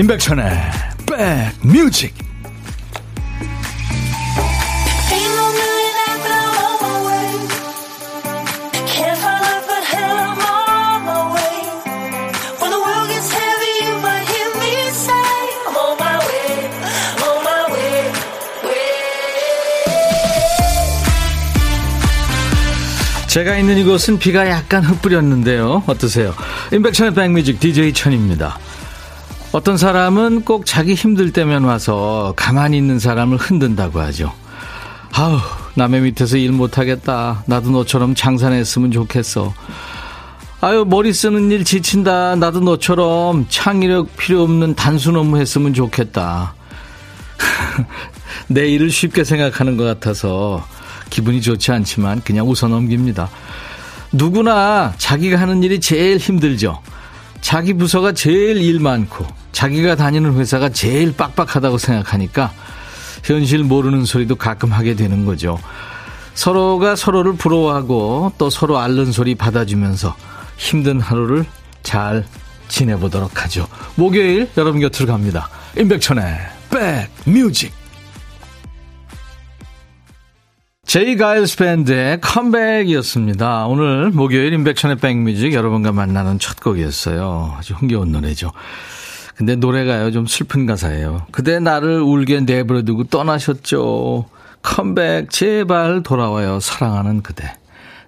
임백천의 백뮤직 제가 있는 이곳은 비가 약간 흩뿌렸는데요. 어떠세요? 임백천의 백뮤직 DJ 천입니다. 어떤 사람은 꼭 자기 힘들 때면 와서 가만히 있는 사람을 흔든다고 하죠. 아우, 남의 밑에서 일 못하겠다. 나도 너처럼 장사냈으면 좋겠어. 아유, 머리 쓰는 일 지친다. 나도 너처럼 창의력 필요 없는 단순 업무 했으면 좋겠다. 내 일을 쉽게 생각하는 것 같아서 기분이 좋지 않지만 그냥 웃어 넘깁니다. 누구나 자기가 하는 일이 제일 힘들죠. 자기 부서가 제일 일 많고 자기가 다니는 회사가 제일 빡빡하다고 생각하니까 현실 모르는 소리도 가끔 하게 되는 거죠. 서로가 서로를 부러워하고 또 서로 앓는 소리 받아주면서 힘든 하루를 잘 지내보도록 하죠. 목요일 여러분 곁으로 갑니다. 임백천의 백뮤직 제이 가일스 밴드의 컴백이었습니다. 오늘 목요일 임백천의 백뮤직 여러분과 만나는 첫 곡이었어요. 아주 흥겨운 노래죠. 근데 노래가요 좀 슬픈 가사예요. 그대 나를 울게 내버려두고 떠나셨죠. 컴백 제발 돌아와요 사랑하는 그대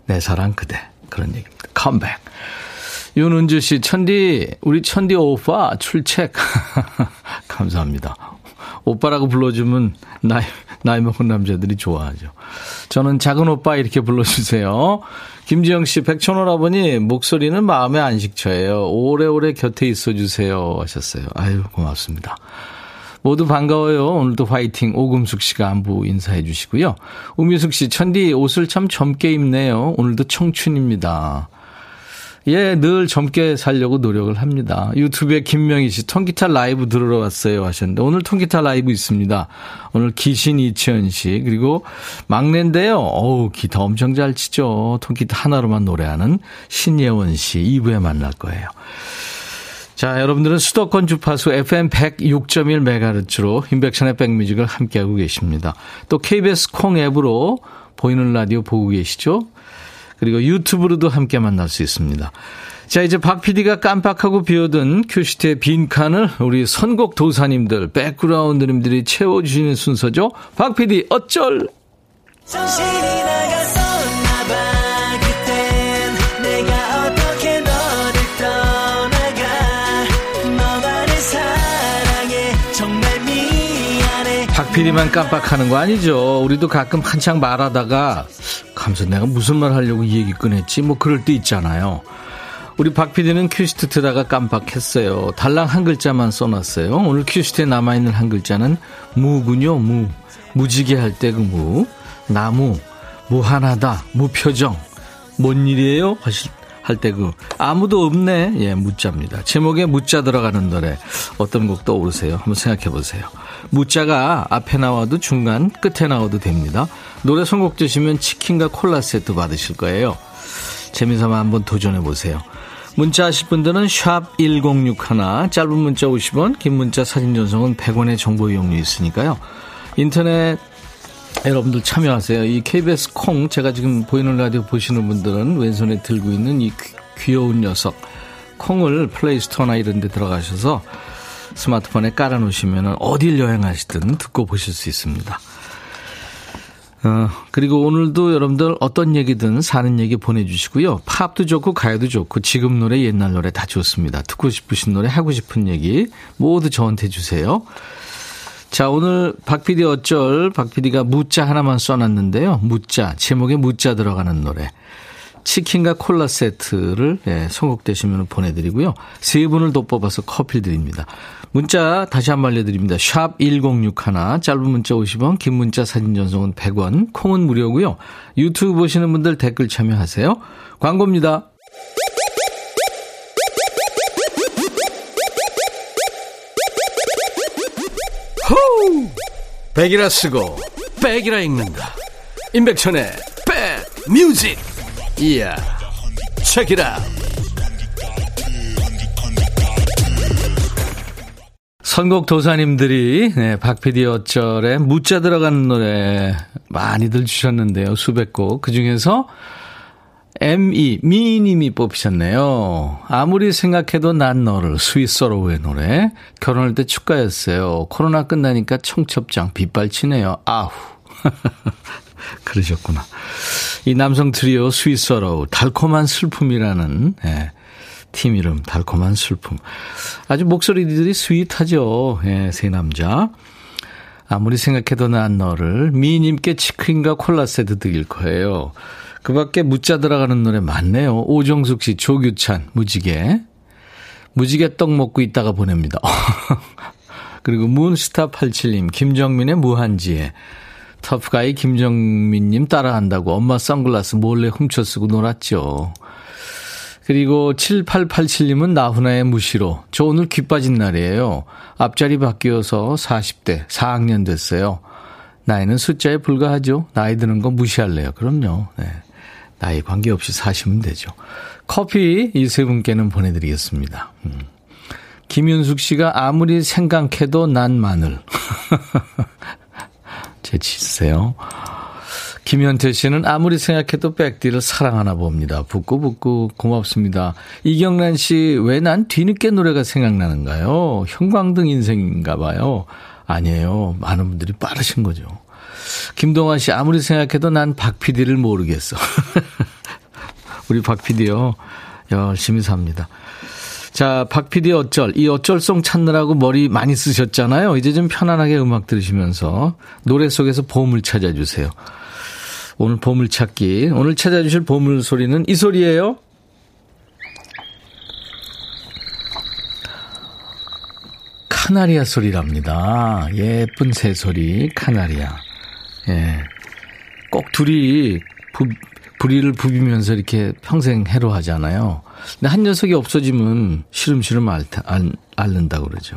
내 사랑 그대 그런 얘기입니다. 컴백. 윤은주 씨 천디 우리 천디 오빠 출첵 감사합니다. 오빠라고 불러주면 나이, 나이 먹은 남자들이 좋아하죠. 저는 작은 오빠 이렇게 불러주세요. 김지영 씨, 백천오라버니, 목소리는 마음의 안식처예요. 오래오래 곁에 있어주세요. 하셨어요. 아유, 고맙습니다. 모두 반가워요. 오늘도 화이팅. 오금숙 씨가 안부 인사해 주시고요. 우미숙 씨, 천디 옷을 참 젊게 입네요. 오늘도 청춘입니다. 예, 늘 젊게 살려고 노력을 합니다. 유튜브에 김명희 씨, 통기타 라이브 들으러 왔어요 하셨는데, 오늘 통기타 라이브 있습니다. 오늘 기신 이치현 씨, 그리고 막내인데요. 어우, 기타 엄청 잘 치죠. 통기타 하나로만 노래하는 신예원 씨, 2부에 만날 거예요. 자, 여러분들은 수도권 주파수 FM 106.1MHz로 인백션의 백뮤직을 함께하고 계십니다. 또 KBS 콩 앱으로 보이는 라디오 보고 계시죠? 그리고 유튜브로도 함께 만날 수 있습니다. 자, 이제 박 PD가 깜빡하고 비워둔 큐시트의 빈칸을 우리 선곡 도사님들, 백그라운드님들이 채워주시는 순서죠. 박 PD, 어쩔! PD만 깜빡하는 거 아니죠. 우리도 가끔 한창 말하다가 가만 내가 무슨 말 하려고 이 얘기 꺼냈지 뭐 그럴 때 있잖아요. 우리 박 PD는 큐시트 쓰다가 깜빡했어요. 달랑 한 글자만 써놨어요. 오늘 큐시트에 남아있는 한 글자는 무군요. 무. 무지개 할 때 그 무. 나무. 무한하다. 무표정. 뭔 일이에요? 하실 할 때 그 아무도 없네. 예 무자입니다. 제목에 무자 들어가는 노래 어떤 곡 떠오르세요? 한번 생각해 보세요. 무자가 앞에 나와도 중간 끝에 나와도 됩니다. 노래 선곡 주시면 치킨과 콜라 세트 받으실 거예요. 재미삼아 한번 도전해 보세요. 문자 하실 분들은 샵 1061, 짧은 문자 50원, 긴 문자 사진 전송은 100원의 정보 이용료 있으니까요. 인터넷 여러분들 참여하세요. 이 KBS 콩 제가 지금 보이는 라디오 보시는 분들은 왼손에 들고 있는 이 귀, 여운 녀석 콩을 플레이스토어나 이런 데 들어가셔서 스마트폰에 깔아놓으시면 어딜 여행하시든 듣고 보실 수 있습니다. 어, 그리고 오늘도 여러분들 어떤 얘기든 사는 얘기 보내주시고요. 팝도 좋고 가요도 좋고 지금 노래 옛날 노래 다 좋습니다. 듣고 싶으신 노래 하고 싶은 얘기 모두 저한테 주세요. 자, 오늘 박 PD 어쩔 박 PD가 무자 하나만 써놨는데요. 무자, 제목에 무자 들어가는 노래. 치킨과 콜라 세트를 예, 선곡되시면 보내드리고요. 세 분을 더 뽑아서 커피 드립니다. 문자 다시 한 번 알려드립니다. 샵 1061, 짧은 문자 50원, 긴 문자 사진 전송은 100원, 콩은 무료고요. 유튜브 보시는 분들 댓글 참여하세요. 광고입니다. 백이라 쓰고 백이라 읽는다. 임백천의 백 뮤직. 이야. 책이라. 선곡 도사님들이 네, 박PD 어쩔에 무자 들어가는 노래 많이들 주셨는데요. 수백 곡. 그중에서 M2 미님이 뽑히셨네요. 아무리 생각해도 난 너를 스위스로우의 노래 결혼할 때 축가였어요. 코로나 끝나니까 청첩장 빗발치네요. 아후. 그러셨구나. 이 남성 트리오 스윗소로우 달콤한 슬픔이라는 예, 팀 이름 달콤한 슬픔. 아주 목소리들이 스윗하죠. 예, 세 남자. 아무리 생각해도 난 너를 미님께 치킨과 콜라 세트 드릴 거예요. 그 밖에 무자 들어가는 노래 많네요. 오정숙 씨, 조규찬, 무지개. 무지개 떡 먹고 있다가 보냅니다. 그리고 문스타 87님, 김정민의 무한지에. 터프가이 김정민님 따라한다고 엄마 선글라스 몰래 훔쳐 쓰고 놀았죠. 그리고 7887님은 나훈아의 무시로. 저 오늘 귀 빠진 날이에요. 앞자리 바뀌어서 40대, 4학년 됐어요. 나이는 숫자에 불과하죠. 나이 드는 거 무시할래요. 그럼요. 네. 나이 관계없이 사시면 되죠. 커피 이 세 분께는 보내드리겠습니다. 음. 김윤숙 씨가 아무리 생각해도 난 마늘. 재치 있으세요. 김현태 씨는 아무리 생각해도 백디를 사랑하나 봅니다. 붙고 고맙습니다. 이경란 씨, 왜 난 뒤늦게 노래가 생각나는가요? 형광등 인생인가 봐요. 아니에요. 많은 분들이 빠르신 거죠. 김동환 씨, 아무리 생각해도 난 박 PD를 모르겠어. 우리 박 PD요. 열심히 삽니다. 자, 박 PD 어쩔. 이 어쩔송 찾느라고 머리 많이 쓰셨잖아요. 이제 좀 편안하게 음악 들으시면서 노래 속에서 보물 찾아주세요. 오늘 보물 찾기. 오늘 찾아주실 보물 소리는 이 소리예요. 카나리아 소리랍니다. 예쁜 새소리, 카나리아. 예. 꼭 둘이 부, 부리를 부비면서 이렇게 평생 해로하잖아요. 근데 한 녀석이 없어지면 시름시름 앓, 앓, 앓는다고 그러죠.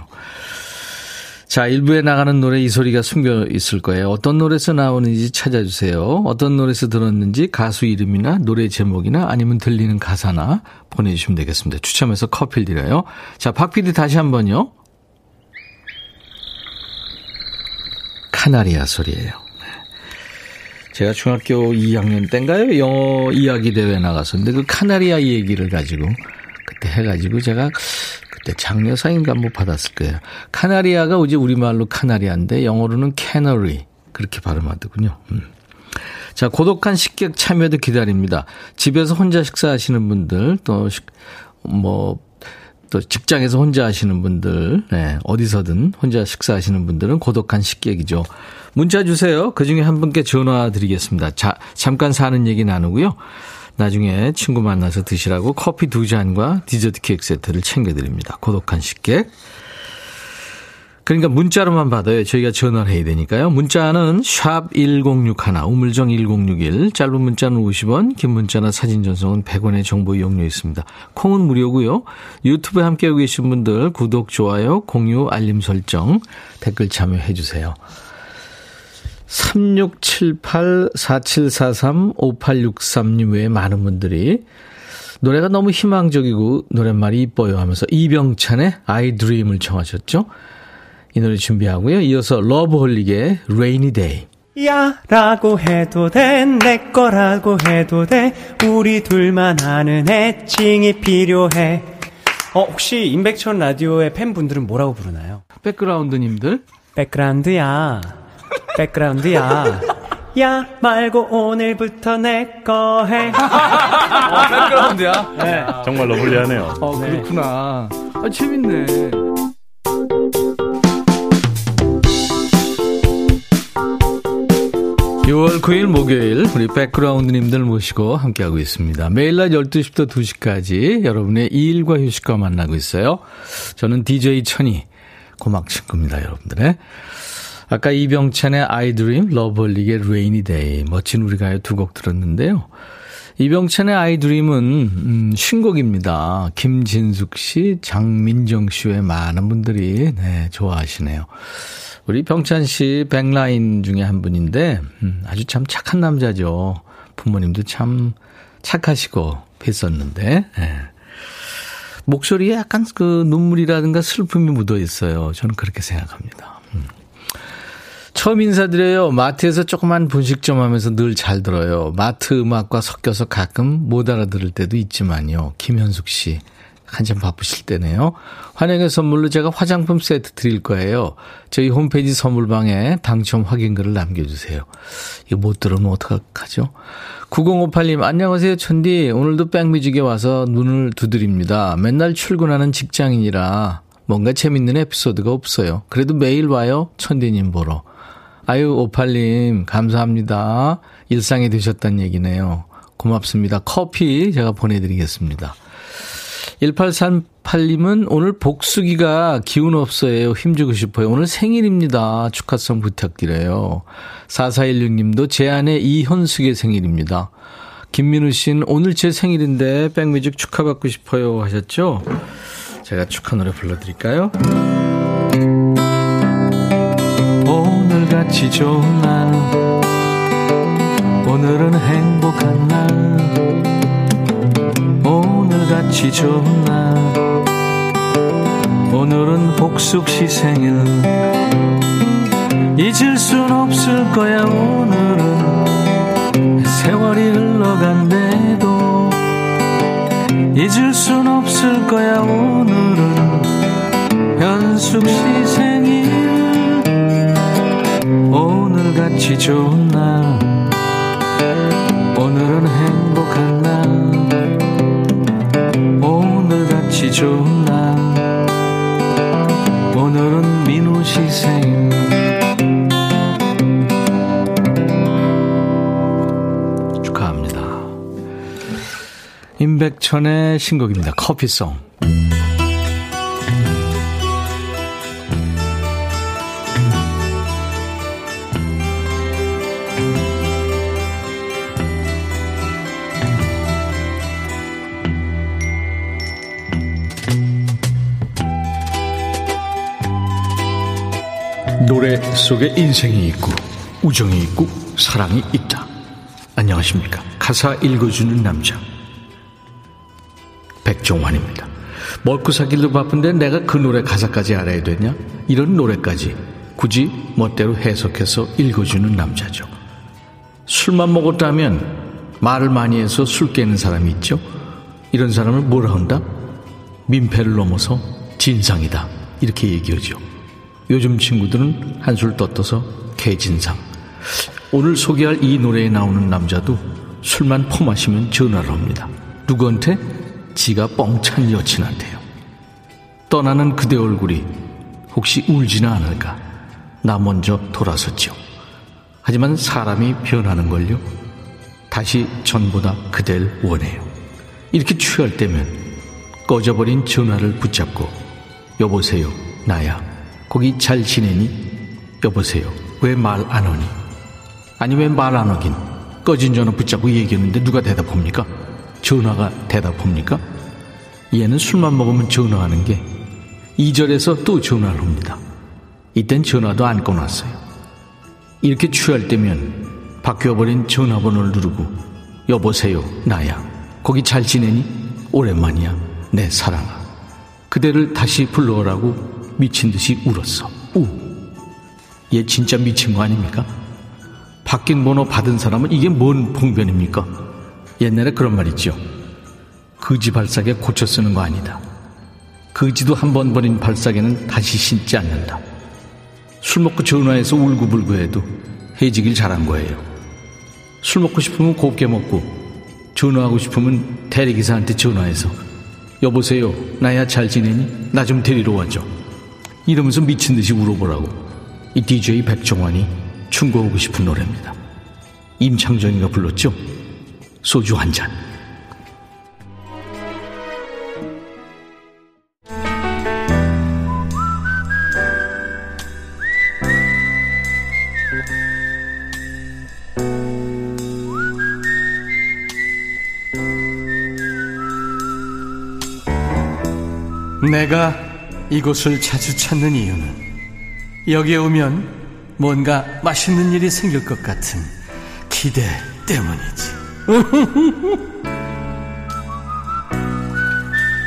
자, 일부에 나가는 노래 이 소리가 숨겨 있을 거예요. 어떤 노래에서 나오는지 찾아주세요. 어떤 노래에서 들었는지 가수 이름이나 노래 제목이나 아니면 들리는 가사나 보내주시면 되겠습니다. 추첨해서 커피를 드려요. 자, 박PD 다시 한 번요. 카나리아 소리예요. 제가 중학교 2학년 때인가요? 영어 이야기 대회 나갔었는데 그 카나리아 얘기를 가지고 그때 해가지고 제가 그때 장려상인가 뭐 받았을 거예요. 카나리아가 이제 우리말로 카나리아인데 영어로는 캐너리 그렇게 발음하더군요. 음. 자, 고독한 식객 참여도 기다립니다. 집에서 혼자 식사하시는 분들, 또, 뭐, 또 직장에서 혼자 하시는 분들, 네, 어디서든 혼자 식사하시는 분들은 고독한 식객이죠. 문자 주세요. 그 중에 한 분께 전화 드리겠습니다. 자, 잠깐 사는 얘기 나누고요. 나중에 친구 만나서 드시라고 커피 두 잔과 디저트 케이크 세트를 챙겨드립니다. 고독한 식객. 그러니까 문자로만 받아요. 저희가 전화를 해야 되니까요. 문자는 샵 1061, 우물정 1061, 짧은 문자는 50원, 긴 문자나 사진 전송은 100원의 정보 이용료 있습니다. 콩은 무료고요. 유튜브에 함께하고 계신 분들 구독, 좋아요, 공유, 알림 설정, 댓글 참여해 주세요. 3678-4743-5863님 외에 많은 분들이 노래가 너무 희망적이고 노랫말이 이뻐요 하면서 이병찬의 Dream을 청하셨죠. 이 노래 준비하고요. 이어서 러브홀릭의 Rainy Day. 야 라고 해도 돼 내 거라고 해도 돼 우리 둘만 아는 애칭이 필요해 어 혹시 임백천 라디오의 팬분들은 뭐라고 부르나요? 백그라운드님들 백그라운드야 백그라운드야. 야 말고 오늘부터 내 거 해. 어, 백그라운드야. 네. 정말 lovely하네요. 어 그렇구나. 아 재밌네. 6월 9일 목요일 우리 백그라운드님들 모시고 함께하고 있습니다. 매일 낮 12시부터 2시까지 여러분의 일과 휴식과 만나고 있어요. 저는 DJ 천이 고막 친구입니다, 여러분들의. 아까 이병찬의 Dream, 러블릭의 Day, 멋진 우리 가요 두 곡 들었는데요. 이병찬의 Dream은 음, 신곡입니다. 김진숙 씨, 장민정 씨외 많은 분들이 네, 좋아하시네요. 우리 병찬 씨 백라인 중에 한 분인데 음, 아주 참 착한 남자죠. 부모님도 참 착하시고 뵀었는데 네. 목소리에 약간 그 눈물이라든가 슬픔이 묻어 있어요. 저는 그렇게 생각합니다. 음. 처음 인사드려요. 마트에서 조그만 분식점 하면서 늘 잘 들어요. 마트 음악과 섞여서 가끔 못 알아들을 때도 있지만요. 김현숙 씨. 한참 바쁘실 때네요. 환영의 선물로 제가 화장품 세트 드릴 거예요. 저희 홈페이지 선물방에 당첨 확인글을 남겨주세요. 이거 못 들으면 어떡하죠? 9058님, 안녕하세요, 천디. 오늘도 백뮤직에 와서 눈을 두드립니다. 맨날 출근하는 직장인이라 뭔가 재밌는 에피소드가 없어요. 그래도 매일 와요, 천디님 보러. 아유, 58님, 감사합니다. 일상이 되셨단 얘기네요. 고맙습니다. 커피 제가 보내드리겠습니다. 1838님은 오늘 복수기가 기운 없어요. 힘주고 싶어요. 오늘 생일입니다. 축하성 부탁드려요. 4416님도 제 아내 이현숙의 생일입니다. 김민우 씨는 오늘 제 생일인데 백뮤직 축하받고 싶어요 하셨죠? 제가 축하 노래 불러드릴까요? 오늘같이 좋은 날 오늘은 행복한 날 오늘같이 좋은 날 오늘은 복숙 시 생일 잊을 순 없을 거야 오늘은. 세월이 흘러간대도 잊을 순 없을 거야 오늘은. 현숙 시 생일. 오늘같이 좋은 날 오늘같이 좋은 날. 오늘은 민우 시 생일 축하합니다. 임백천의 신곡입니다. 커피송 속에 인생이 있고 우정이 있고 사랑이 있다. 안녕하십니까. 가사 읽어주는 남자. 백종환입니다. 먹고 사길도 바쁜데 내가 그 노래 가사까지 알아야 되냐? 이런 노래까지 굳이 멋대로 해석해서 읽어주는 남자죠. 술만 먹었다면 말을 많이 해서 술 깨는 사람이 있죠. 이런 사람을 뭐라 한다? 민폐를 넘어서 진상이다. 이렇게 얘기하죠. 요즘 친구들은 한술 떴어서 개진상. 오늘 소개할 이 노래에 나오는 남자도 술만 퍼마시면 전화를 합니다. 누구한테? 지가 뻥찬 여친한테요. 떠나는 그대 얼굴이 혹시 울지는 않을까? 나 먼저 돌아섰죠. 하지만 사람이 변하는 걸요. 다시 전보다 그댈 원해요. 이렇게 취할 때면 꺼져버린 전화를 붙잡고 여보세요, 나야. 거기 잘 지내니? 여보세요. 왜 말 안 하니? 아니 왜 말 안 하긴? 꺼진 전화 붙잡고 얘기했는데 누가 대답합니까? 전화가 대답합니까? 얘는 술만 먹으면 전화하는 게 2절에서 또 전화를 합니다. 이땐 전화도 안 꺼놨어요. 이렇게 취할 때면 바뀌어버린 전화번호를 누르고 여보세요 나야 거기 잘 지내니? 오랜만이야 내 사랑아 그대를 다시 불러오라고 미친 듯이 울었어. 우. 얘 진짜 미친 거 아닙니까? 바뀐 번호 받은 사람은 이게 뭔 봉변입니까? 옛날에 그런 말 있죠. 거지 발사계 고쳐 쓰는 거 아니다. 거지도 한 번 버린 발사계는 다시 신지 않는다. 술 먹고 전화해서 울고불고 해도 해지길 잘한 거예요. 술 먹고 싶으면 곱게 먹고 전화하고 싶으면 대리기사한테 전화해서 여보세요 나야 잘 지내니? 나 좀 데리러 와줘. 이러면서 미친 듯이 울어보라고 이 DJ 백종환이 충고하고 싶은 노래입니다. 임창정이가 불렀죠? 소주 한 잔. 내가 이곳을 자주 찾는 이유는 여기에 오면 뭔가 맛있는 일이 생길 것 같은 기대 때문이지.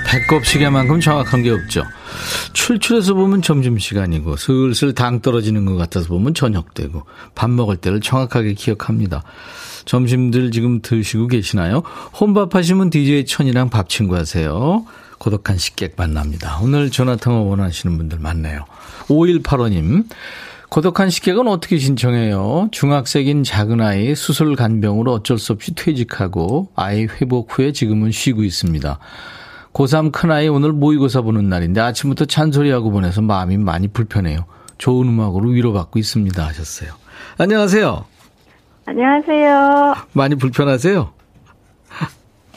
배꼽 시계만큼 정확한 게 없죠. 출출해서 보면 점심시간이고 슬슬 당 떨어지는 것 같아서 보면 저녁되고 밥 먹을 때를 정확하게 기억합니다. 점심들 지금 드시고 계시나요? 혼밥 하시면 DJ 천이랑 밥 친구 하세요. 고독한 식객 만납니다. 오늘 전화통화 원하시는 분들 많네요. 5185님. 고독한 식객은 어떻게 신청해요? 중학생인 작은 아이 수술 간병으로 어쩔 수 없이 퇴직하고 아이 회복 후에 지금은 쉬고 있습니다. 고3 큰아이 오늘 모의고사 보는 날인데 아침부터 잔소리하고 보내서 마음이 많이 불편해요. 좋은 음악으로 위로받고 있습니다 하셨어요. 안녕하세요. 안녕하세요. 많이 불편하세요?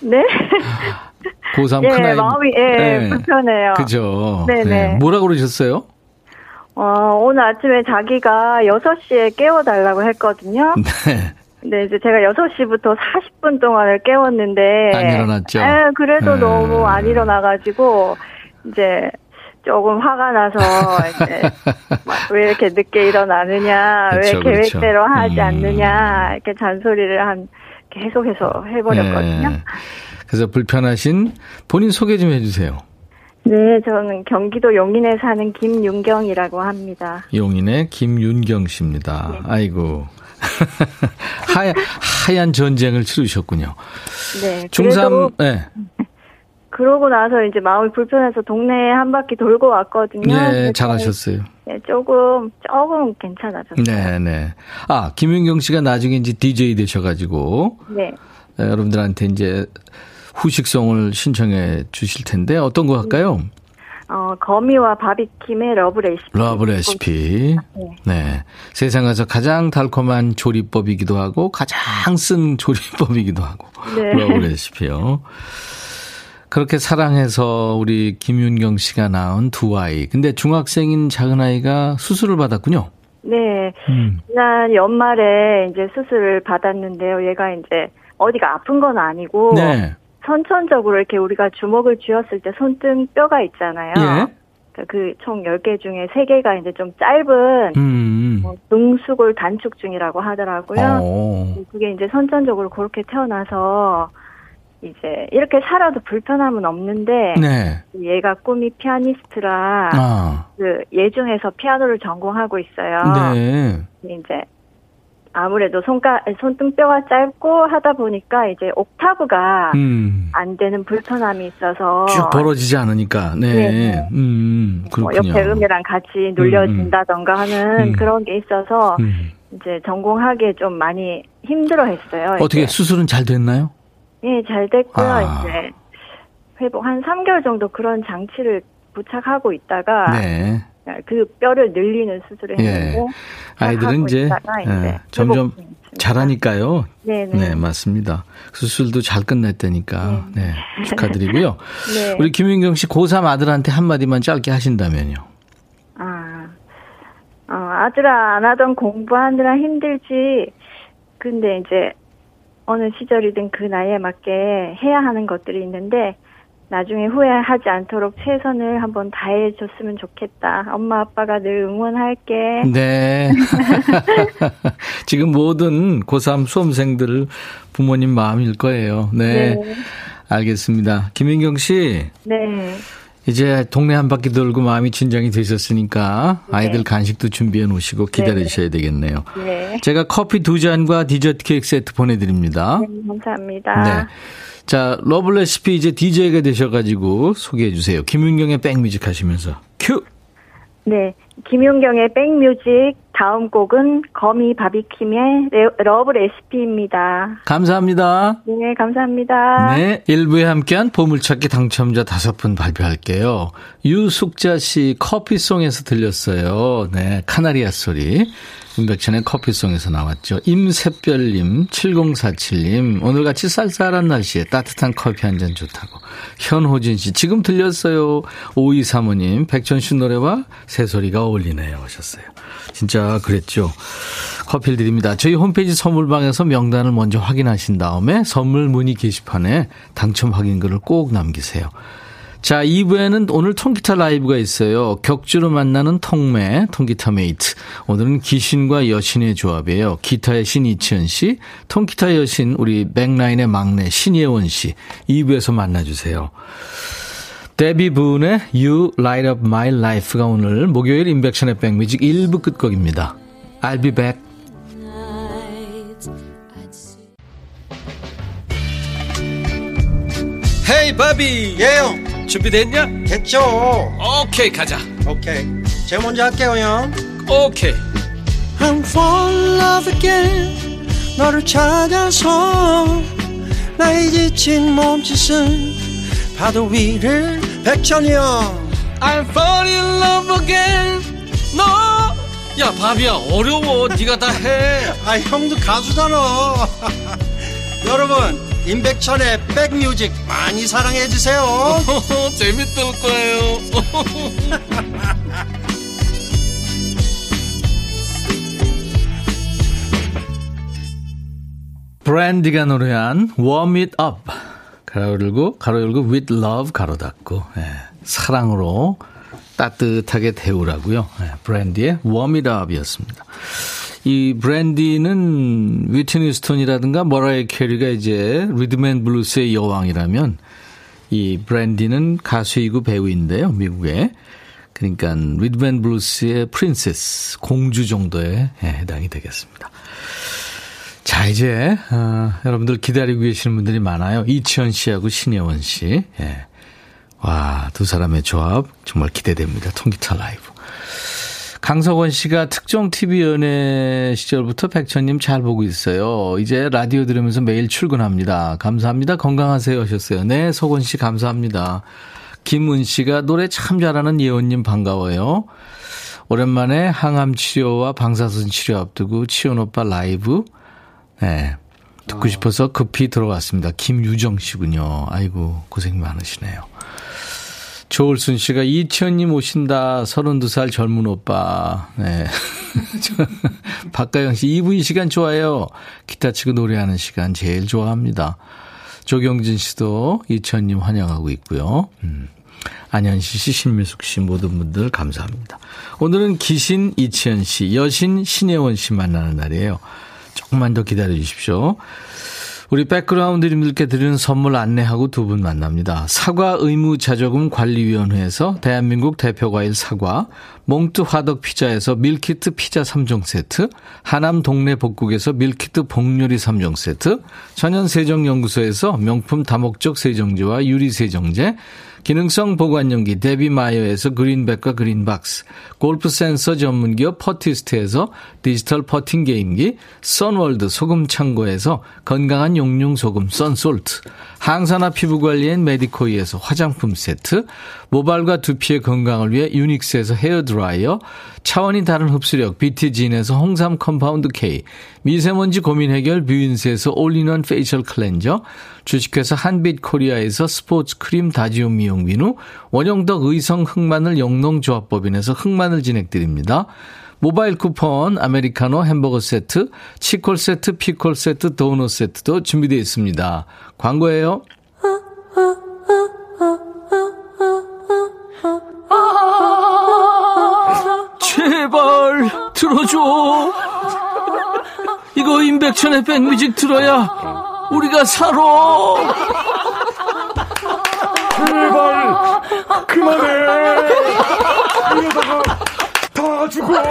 네. 고3 예, 큰아이. 마음이, 예, 네. 불편해요. 그죠. 네네. 네. 뭐라 그러셨어요? 어, 오늘 아침에 자기가 6시에 깨워달라고 했거든요. 네. 근데 이제 제가 6시부터 40분 동안을 깨웠는데. 안 일어났죠? 예, 그래도 네. 너무 안 일어나가지고, 이제, 조금 화가 나서, 이제, 막왜 이렇게 늦게 일어나느냐, 그쵸, 왜 계획대로 그쵸. 하지 음. 않느냐, 이렇게 잔소리를 한, 계속해서 해버렸거든요. 네. 그래서 불편하신 본인 소개 좀 해주세요. 네, 저는 경기도 용인에 사는 김윤경이라고 합니다. 용인의 김윤경 씨입니다. 네. 아이고. 하얀, 하얀 전쟁을 치르셨군요. 네. 중3, 그래도 네. 그러고 나서 이제 마음이 불편해서 동네에 한 바퀴 돌고 왔거든요. 네, 잘하셨어요. 네, 조금 조금 괜찮아졌어요. 네, 네. 아, 김윤경 씨가 나중에 이제 DJ 되셔가지고, 네. 네, 여러분들한테 이제 후식송을 신청해 주실 텐데, 어떤 거 할까요? 어, 거미와 바비킴의 Love Recipe. Love Recipe. 네. 네. 세상에서 가장 달콤한 조리법이기도 하고, 가장 쓴 조리법이기도 하고. 네. Love Recipe요. 그렇게 사랑해서 우리 김윤경 씨가 낳은 두 아이. 근데 중학생인 작은 아이가 수술을 받았군요. 네. 음. 지난 연말에 이제 수술을 받았는데요. 얘가 이제 어디가 아픈 건 아니고 네. 선천적으로 이렇게 우리가 주먹을 쥐었을 때 손등 뼈가 있잖아요. 예. 그 총 10개 중에 3개가 이제 좀 짧은 음. 뭐 중수골 단축증이라고 하더라고요. 어. 그게 이제 선천적으로 그렇게 태어나서 이제 이렇게 살아도 불편함은 없는데 네. 얘가 꿈이 피아니스트라 아. 그 예 중에서 피아노를 전공하고 있어요. 네. 이제 아무래도 손가 손등뼈가 짧고 하다 보니까 이제 옥타브가 음. 안 되는 불편함이 있어서 쭉 벌어지지 않으니까. 네. 네. 음. 뭐 그렇군요. 옆에 음이랑 같이 눌려진다던가 하는 음. 그런 게 있어서 음. 이제 전공하기에 좀 많이 힘들어했어요. 어떻게 이제. 수술은 잘 됐나요? 예, 잘 됐고요. 아. 이제 회복 한 3개월 정도 그런 장치를 부착하고 있다가 네. 그 뼈를 늘리는 수술을 예. 했는데 아이들은 이제, 예, 점점. 잘하니까요. 네네. 네, 맞습니다. 수술도 잘 끝냈다니까. 네. 축하드리고요. 네. 우리 김윤경 씨 고3 아들한테 한마디만 짧게 하신다면요. 아, 어, 아들아 안 하던 공부하느라 힘들지. 근데 이제 어느 시절이든 그 나이에 맞게 해야 하는 것들이 있는데 나중에 후회하지 않도록 최선을 한번 다해줬으면 좋겠다. 엄마 아빠가 늘 응원할게. 네. 지금 모든 고3 수험생들 부모님 마음일 거예요. 네. 네. 알겠습니다. 김윤경 씨, 네. 이제 동네 한 바퀴 돌고 마음이 진정이 되셨으니까 아이들 간식도 준비해 놓으시고 기다리셔야 되겠네요. 네. 제가 커피 두 잔과 디저트 케이크 세트 보내드립니다. 네, 감사합니다. 네. 자, Love Recipe 이제 DJ가 되셔가지고 소개해 주세요. 김윤경의 백뮤직 하시면서 큐! 네. 김윤경의 백뮤직 다음 곡은 거미 바비킴의 레- Love Recipe입니다. 감사합니다. 네, 감사합니다. 네. 1부에 함께한 보물찾기 당첨자 다섯 분 발표할게요. 유숙자 씨 커피송에서 들렸어요. 네. 카나리아 소리. 임백천의 커피송에서 나왔죠. 임샛별님, 7047님, 오늘같이 쌀쌀한 날씨에 따뜻한 커피 한 잔 좋다고. 현호진 씨, 지금 들렸어요. 5235님, 백천 씨 노래와 새소리가 어울리네요. 하셨어요. 진짜 그랬죠. 커피를 드립니다. 저희 홈페이지 선물방에서 명단을 먼저 확인하신 다음에 선물 문의 게시판에 당첨 확인글을 꼭 남기세요. 자, 2부에는 오늘 통기타 라이브가 있어요. 격주로 만나는 통매, 통기타 메이트. 오늘은 귀신과 여신의 조합이에요. 기타의 신 이치현 씨, 통기타 여신 우리 백라인의 막내 신예원 씨. 2부에서 만나주세요. 데비 분의 You Light Up My Life가 오늘 목요일 인백션의 백뮤직 1부 끝곡입니다. I'll be back. 헤이 바비. 예영. 준비됐냐? 됐죠. 오케이 가자. 오케이. 제가 먼저 할게요 형. 오케이. I'm fall in love again. 너를 찾아서 나의 지친 몸짓은 파도 위를 백천이 형. I'm fall in love again. 너야 바비야 어려워. 네가 다 해. 아 형도 가수잖아. 여러분 임백천의 백뮤직 많이 사랑해 주세요. 재밌을 거예요. 브랜디가 노래한 Warm It Up 가로 열고 가로 열고 With Love 가로 닫고 예, 사랑으로 따뜻하게 데우라고요. 예, 브랜디의 Warm It Up이었습니다. 이 브랜디는 휘트니 휴스턴이라든가 머라이 캐리가 이제 리듬앤블루스의 여왕이라면 이 브랜디는 가수이고 배우인데요, 미국에. 그러니까 리듬앤블루스의 princess, 공주 정도에 예, 해당이 되겠습니다. 자, 이제, 어, 여러분들 기다리고 계시는 분들이 많아요. 이치현 씨하고 신혜원 씨. 예. 와, 두 사람의 조합 정말 기대됩니다. 통기타 라이브. 강석원 씨가 특종 TV 연예 시절부터 백천님 잘 보고 있어요. 이제 라디오 들으면서 매일 출근합니다. 감사합니다. 건강하세요 하셨어요. 네, 석원 씨 감사합니다. 김은 씨가 노래 참 잘하는 예원님 반가워요. 오랜만에 항암 치료와 방사선 치료 앞두고 치원 오빠 라이브 네. 듣고 싶어서 급히 들어왔습니다. 김유정 씨군요. 아이고, 고생 많으시네요. 조울순 씨가 이치현님 오신다. 32살 젊은 오빠. 네. 박가영 씨, 이분 시간 좋아요. 기타 치고 노래하는 시간 제일 좋아합니다. 조경진 씨도 이치현님 환영하고 있고요. 음. 안현시 씨, 신미숙 씨 모든 분들 감사합니다. 오늘은 기신 이치현 씨, 여신 신혜원 씨 만나는 날이에요. 조금만 더 기다려 주십시오. 우리 백그라운드님들께 드리는 선물 안내하고 두 분 만납니다. 사과 의무자조금 관리위원회에서 대한민국 대표과일 사과, 몽뚜 화덕 피자에서 밀키트 피자 3종 세트, 하남 동네 복국에서 밀키트 복요리 3종 세트, 천연세정연구소에서 명품 다목적 세정제와 유리세정제, 기능성 보관용기 데비마이어에서 그린백과 그린박스, 골프 센서 전문기업 퍼티스트에서 디지털 퍼팅 게임기, 선월드 소금창고에서 건강한 용융 소금 썬솔트, 항산화 피부관리엔 메디코이에서 화장품 세트, 모발과 두피의 건강을 위해 유닉스에서 헤어드라이어, 차원이 다른 흡수력 BT진에서 홍삼 compound K, 미세먼지 고민 해결 뷰인스에서 all-in-one facial cleanser, 주식회사 한빛 코리아에서 스포츠 크림 다지움 미용 비누, 원형덕 의성 흑마늘 영농조합법인에서 흑마늘 진행드립니다. 모바일 쿠폰, 아메리카노 햄버거 세트, 치콜 세트, 피콜 세트, 도넛 세트도 준비되어 있습니다. 광고예요. 제발 들어줘. 이거 임백천의 백뮤직 들어야 우리가 살아. 제발 그만해. 다 죽어.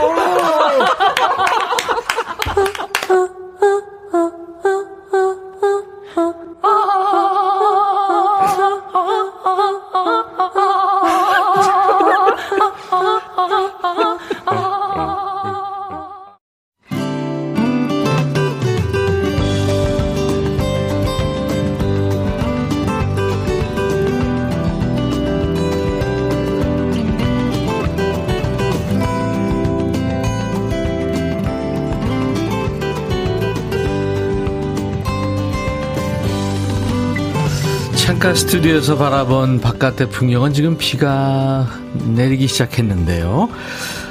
창가 스튜디오에서 바라본 바깥의 풍경은 지금 비가 내리기 시작했는데요.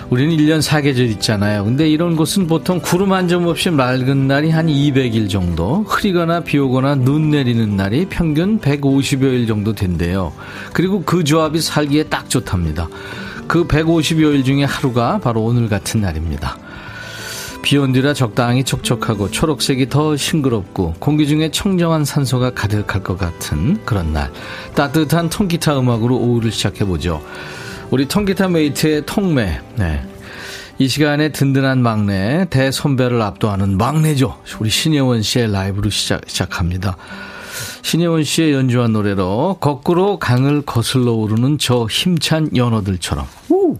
우리는 1년 4계절 있잖아요. 근데 이런 곳은 보통 구름 한 점 없이 맑은 날이 한 200일 정도, 흐리거나 비 오거나 눈 내리는 날이 평균 150여일 정도 된대요. 그리고 그 조합이 살기에 딱 좋답니다. 그 150여일 중에 하루가 바로 오늘 같은 날입니다. 비온 뒤라 적당히 촉촉하고 초록색이 더 싱그럽고 공기 중에 청정한 산소가 가득할 것 같은 그런 날 따뜻한 통기타 음악으로 오후를 시작해보죠. 우리 통기타 메이트의 통매 네. 이 시간에 든든한 막내 대선배를 압도하는 막내죠. 우리 신예원 씨의 라이브로 시작, 시작합니다. 신예원 씨의 연주한 노래로 거꾸로 강을 거슬러 오르는 저 힘찬 연어들처럼. 우!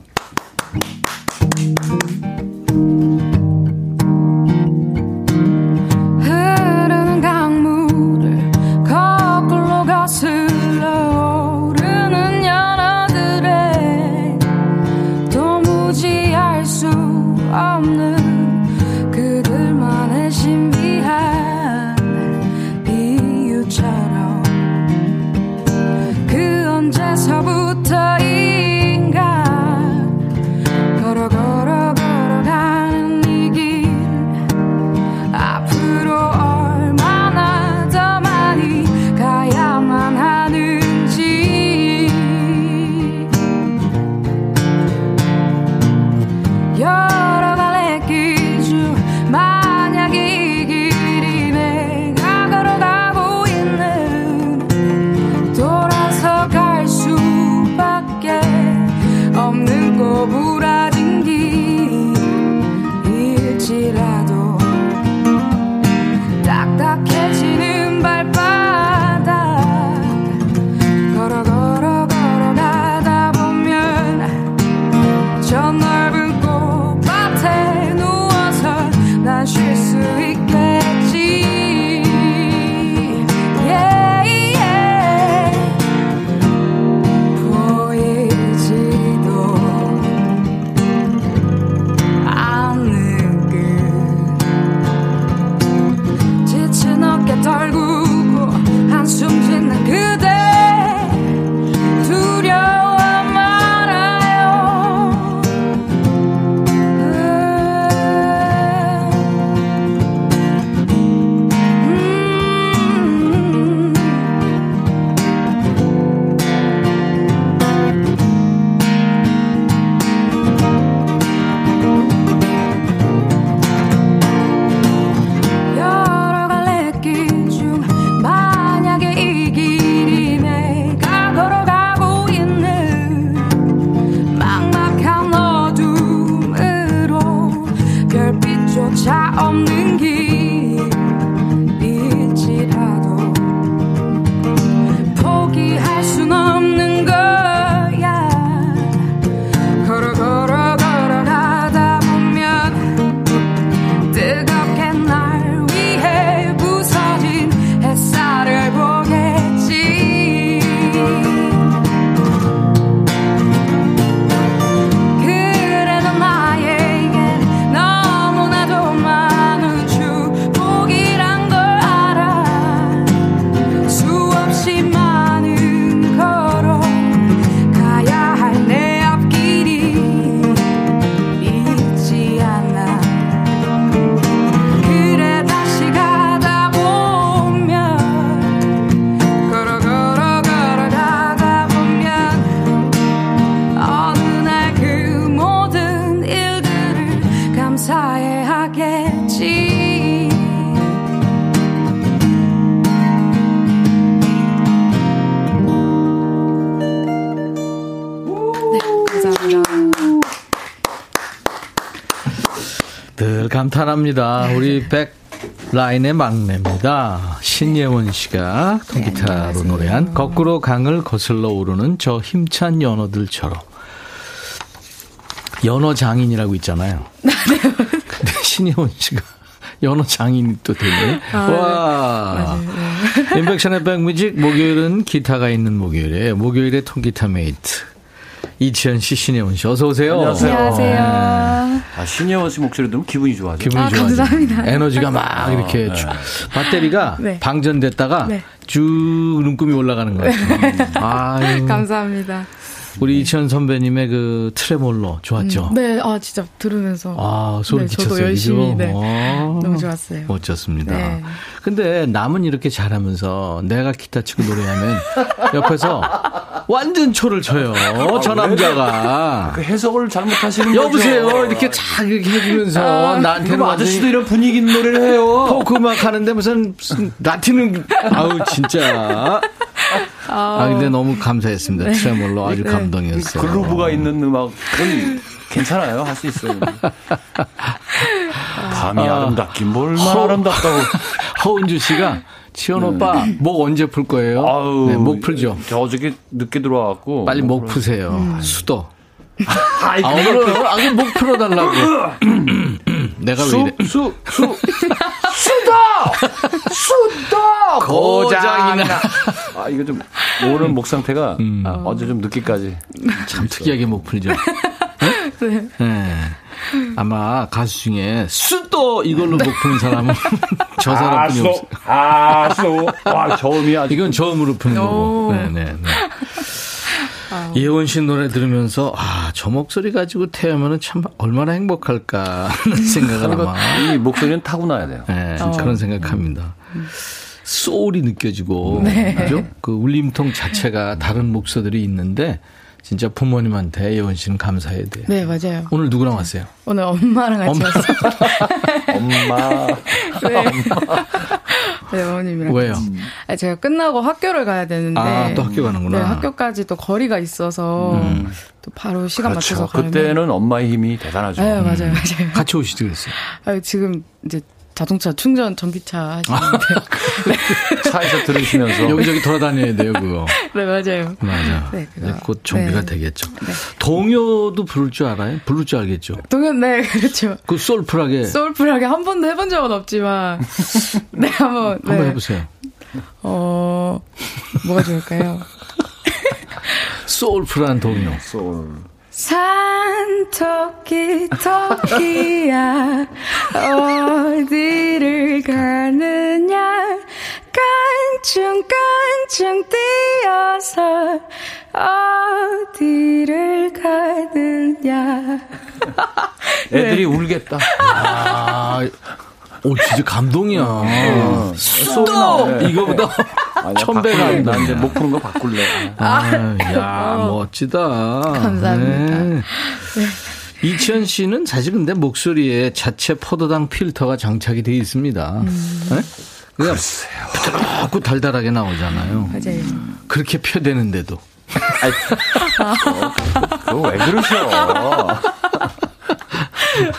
감탄합니다. 우리 백 라인의 막내입니다. 신예원 씨가 통기타로 노래한 거꾸로 강을 거슬러 오르는 저 힘찬 연어들처럼. 연어 장인이라고 있잖아요. 근데 신예원 씨가 연어 장인이 또 되네. 와. 임백천의 백뮤직 목요일은 기타가 있는 목요일에 목요일에 통기타 mate. 이치현 씨, 신예원 씨, 어서 오세요. 안녕하세요. 안녕하세요 아, 신예원 씨 목소리 들으면 기분이 좋아져. 기분이 아, 좋아지고 감사합니다. 에너지가 막 이렇게 네. 쭉 배터리가 네. 방전됐다가 네. 쭉 눈금이 올라가는 것 같아요. 아유, 감사합니다 우리 이천 선배님의 그 트레몰로 좋았죠? 네, 아 진짜 들으면서 아, 소리 네, 저도 끼쳤어요. 열심히 그죠? 네. 아, 너무 좋았어요. 멋졌습니다. 네. 근데 남은 이렇게 잘하면서 내가 기타 치고 노래하면 옆에서 완전 초를 쳐요. 저 남자가. 그 해석을 잘못하시는 거죠. 여보세요. 이렇게 쫙 이렇게 해주면서 이거 나한테는 뭐 아저씨도 이런 분위기 있는 노래를 해요. 포크 음악 하는데 무슨, 무슨 나티는 아우 진짜. 아 근데 너무 감사했습니다. 트레몰로 아주 네. 감동이었어요. 글루브가 있는 음악은 괜찮아요. 할 수 있어요. 밤이 아름답긴 뭘만 허- 아름답다고. 허은주 씨가 치원 오빠 목 언제 풀 거예요? 네. 아우, 네, 목 풀죠. 저 어저께 늦게 들어와갖고. 빨리 목 푸세요. 수도. 아이, 아, 오늘 아기 목 풀어달라고. 내가 왜 이래? 수, 수, 수! 수다! 고장이나. 아, 이거 좀, 오늘 목 상태가 아, 어제 좀 늦게까지. 참 특이하게 목 풀죠. 네? 네. 아마 가수 중에 수도 이걸로 목 푸는 사람은 저 사람뿐이 없어요. 아, 수. 와, 저음이 아주. 이건 처음으로 푸는 거고. 오. 네네. 네. 이혜원 씨 노래 들으면서 아 저 목소리 가지고 태우면은 참 얼마나 행복할까 하는 생각을 아마 이 목소리는 타고나야 돼요. 네, 그런 생각합니다. 소울이 느껴지고 그죠? 그 울림통 자체가 다른 목소들이 있는데 진짜 부모님한테 예원 씨는 감사해야 돼요. 네, 맞아요. 오늘 누구랑 왔어요? 오늘 엄마랑 같이 엄마. 왔어요. 엄마. 네. 네, 어머님이랑. 왜요? 같이. 아, 제가 끝나고 학교를 가야 되는데. 아, 또 학교 가는구나. 음. 네, 학교까지 또 거리가 있어서 또 바로 시간 맞춰서 그렇죠. 가면. 그때는 엄마의 힘이 대단하죠. 네, 맞아요, 맞아요. 같이 오시지 그랬어요. 아, 지금 이제 자동차 충전 전기차 하시는데. 차에서 들으시면서. 여기저기 돌아다녀야 돼요, 그거. 네, 맞아요. 맞아. 네, 그거. 이제 곧 정비가 네. 되겠죠. 네. 동요도 부를 줄 알아요? 부를 줄 알겠죠. 동현, 네, 그렇죠. 그 솔풀하게 소울풀하게 한 번도 해본 적은 없지만. 네, 한번. 네. 한번 해보세요. 어, 뭐가 좋을까요? 소울풀한 동요. 소울. 산토끼 토끼야 어디를 가느냐 깡충깡충 뛰어서 어디를 가느냐 애들이 울겠다. 아, 오, 진짜 감동이야. 어. 수도! 이거보다 아니야, 천배가 바꿀래. 아니다. 나 이제 목 푸는 거 바꿀래. 아, 야, 멋지다. 감사합니다. 네. 이치현 씨는 사실 근데 목소리에 자체 포도당 필터가 장착이 되어 있습니다. 네? 그냥 부드럽고 달달하게 나오잖아요. 맞아요 그렇게 펴대는데도. 그거 왜 그러셔?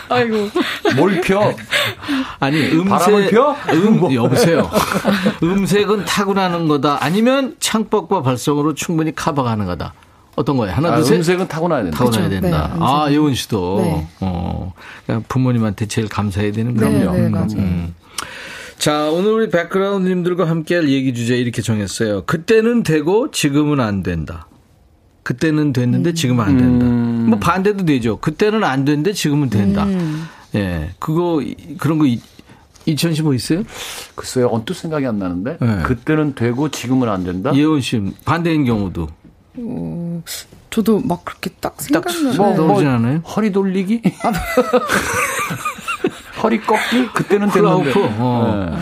아이고 뭘 펴? 아니, 바람을 음색. 펴? 음, 뭐. 여보세요. 음색은 타고나는 거다. 아니면 창법과 발성으로 충분히 커버 가능하다. 어떤 거예요? 하나, 아, 둘, 셋. 음색은 타고나야 된다. 타고나야 그렇죠. 된다. 네. 아, 예원 씨도. 네. 어, 그냥 부모님한테 제일 감사해야 되는 네, 거군요. 네, 맞아요. 음. 자, 오늘 우리 백그라운드님들과 함께 할 얘기 주제 이렇게 정했어요. 그때는 되고 지금은 안 된다. 그때는 됐는데 지금은 안 된다. 음. 뭐 반대도 되죠. 그때는 안 됐는데 지금은 된다. 음. 예. 그거, 이- 그런 거, 이- 이천 씨뭐 있어요? 글쎄요, 언뜻 생각이 안 나는데. 네. 그때는 되고 지금은 안 된다? 예원 씨, 반대인 경우도. 어, 저도 막 그렇게 딱딱 생각나요 뭐, 떠오르진 않아요? 허리 돌리기? 허리 꺾기? 그때는 됐는데. 어. 네.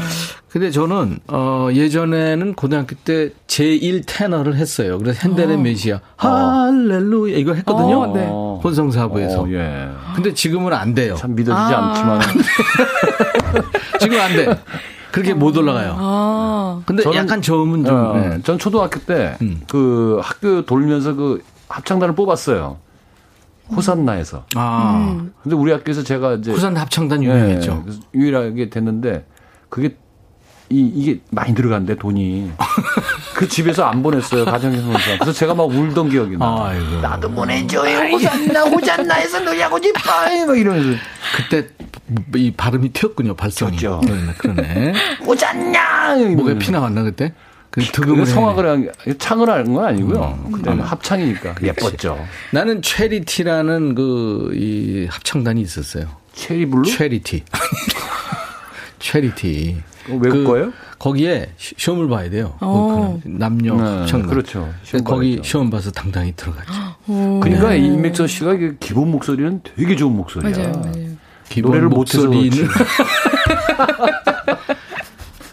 근데 저는 어 예전에는 고등학교 때 제1 테너를 했어요. 그래서 핸델의 메시아 할렐루야 이거 했거든요. 어, 네. 어. 혼성사부에서. 어, 예. 근데 지금은 안 돼요. 참 믿어지지 아. 않지만. 지금 안 돼. 그렇게 못 올라가요. 아 근데 저는- 약간 저음은 좀 어, 네. 전 초등학교 때 음. 그 학교 돌면서 그 합창단을 뽑았어요. 호산나에서. 아 근데 우리 학교에서 제가 이제 부산 합창단 예, 유명했죠. 그래서 유일하게 됐는데 그게 이, 이게 많이 들어간대 돈이 그 집에서 안 보냈어요 가정에서 그래서 제가 막 울던 기억이 나. 아이고. 나도 보내줘요 호산나 호산나에서 놀려고 싶어 막 이러면서 그때 이 발음이 튀었군요. 발성이. 튀었죠. 그러네. 그러네. 호산나 목에 피 나왔나 그때? 그 득음을 성악을 한, 창을 하는 건 아니고요. 음. 그때는 합창이니까 예뻤죠. 나는 체리티라는 그 이 합창단이 있었어요. 체리 블루? 체리티. 체리티. 그거 외울 거예요? 거기에 시- 시험을 봐야 돼요. 어. 그 남녀 네, 합창단. 그렇죠. 시험 거기 봐야죠. 시험 봐서 당당히 들어갔죠. 그러니까 네. 임백천 씨가 기본 목소리는 되게 좋은 목소리야. 맞아요, 맞아요. 기본 노래를 못해서 목소리는.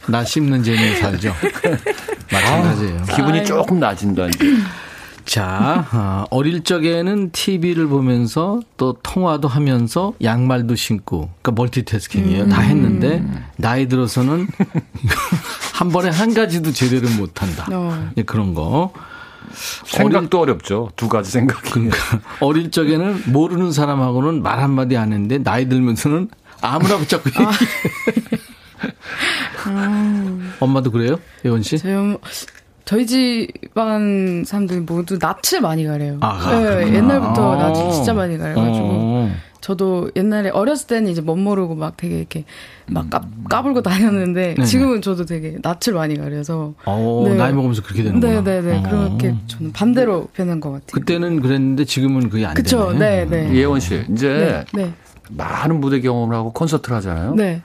나 씹는 재미에 살죠. 마찬가지예요. 기분이 조금 낮은다. 이제. 자, 어, 어릴 적에는 TV를 보면서 또 통화도 하면서 양말도 신고, 그러니까 멀티태스킹이에요. 다 했는데 나이 들어서는 한 번에 한 가지도 제대로 못 한다. 어. 예, 그런 거. 생각도 어렵죠. 두 가지 생각이. 그러니까 어릴 적에는 모르는 사람하고는 말 한마디 안 했는데 나이 들면서는 아무나 붙잡고 얘기해. 엄마도 그래요? 예원 씨? 엄마- 저희 집안 사람들 모두 낯을 많이 가려요. 아, 네, 그렇구나. 옛날부터 아. 낯을 진짜 많이 가려가지고. 어. 저도 옛날에 어렸을 때는 이제 멋 모르고 막 되게 이렇게 막 까, 까불고 다녔는데 네. 지금은 저도 되게 낯을 많이 가려서. 어, 네. 나이 먹으면서 그렇게 되는구나. 네네네. 어. 그렇게 저는 반대로 변한 것 같아요. 그때는 그랬는데 지금은 그게 안 그쵸. 되네. 네, 네. 예원 씨, 이제 네. 네. 많은 무대 경험을 하고 콘서트를 하잖아요. 네.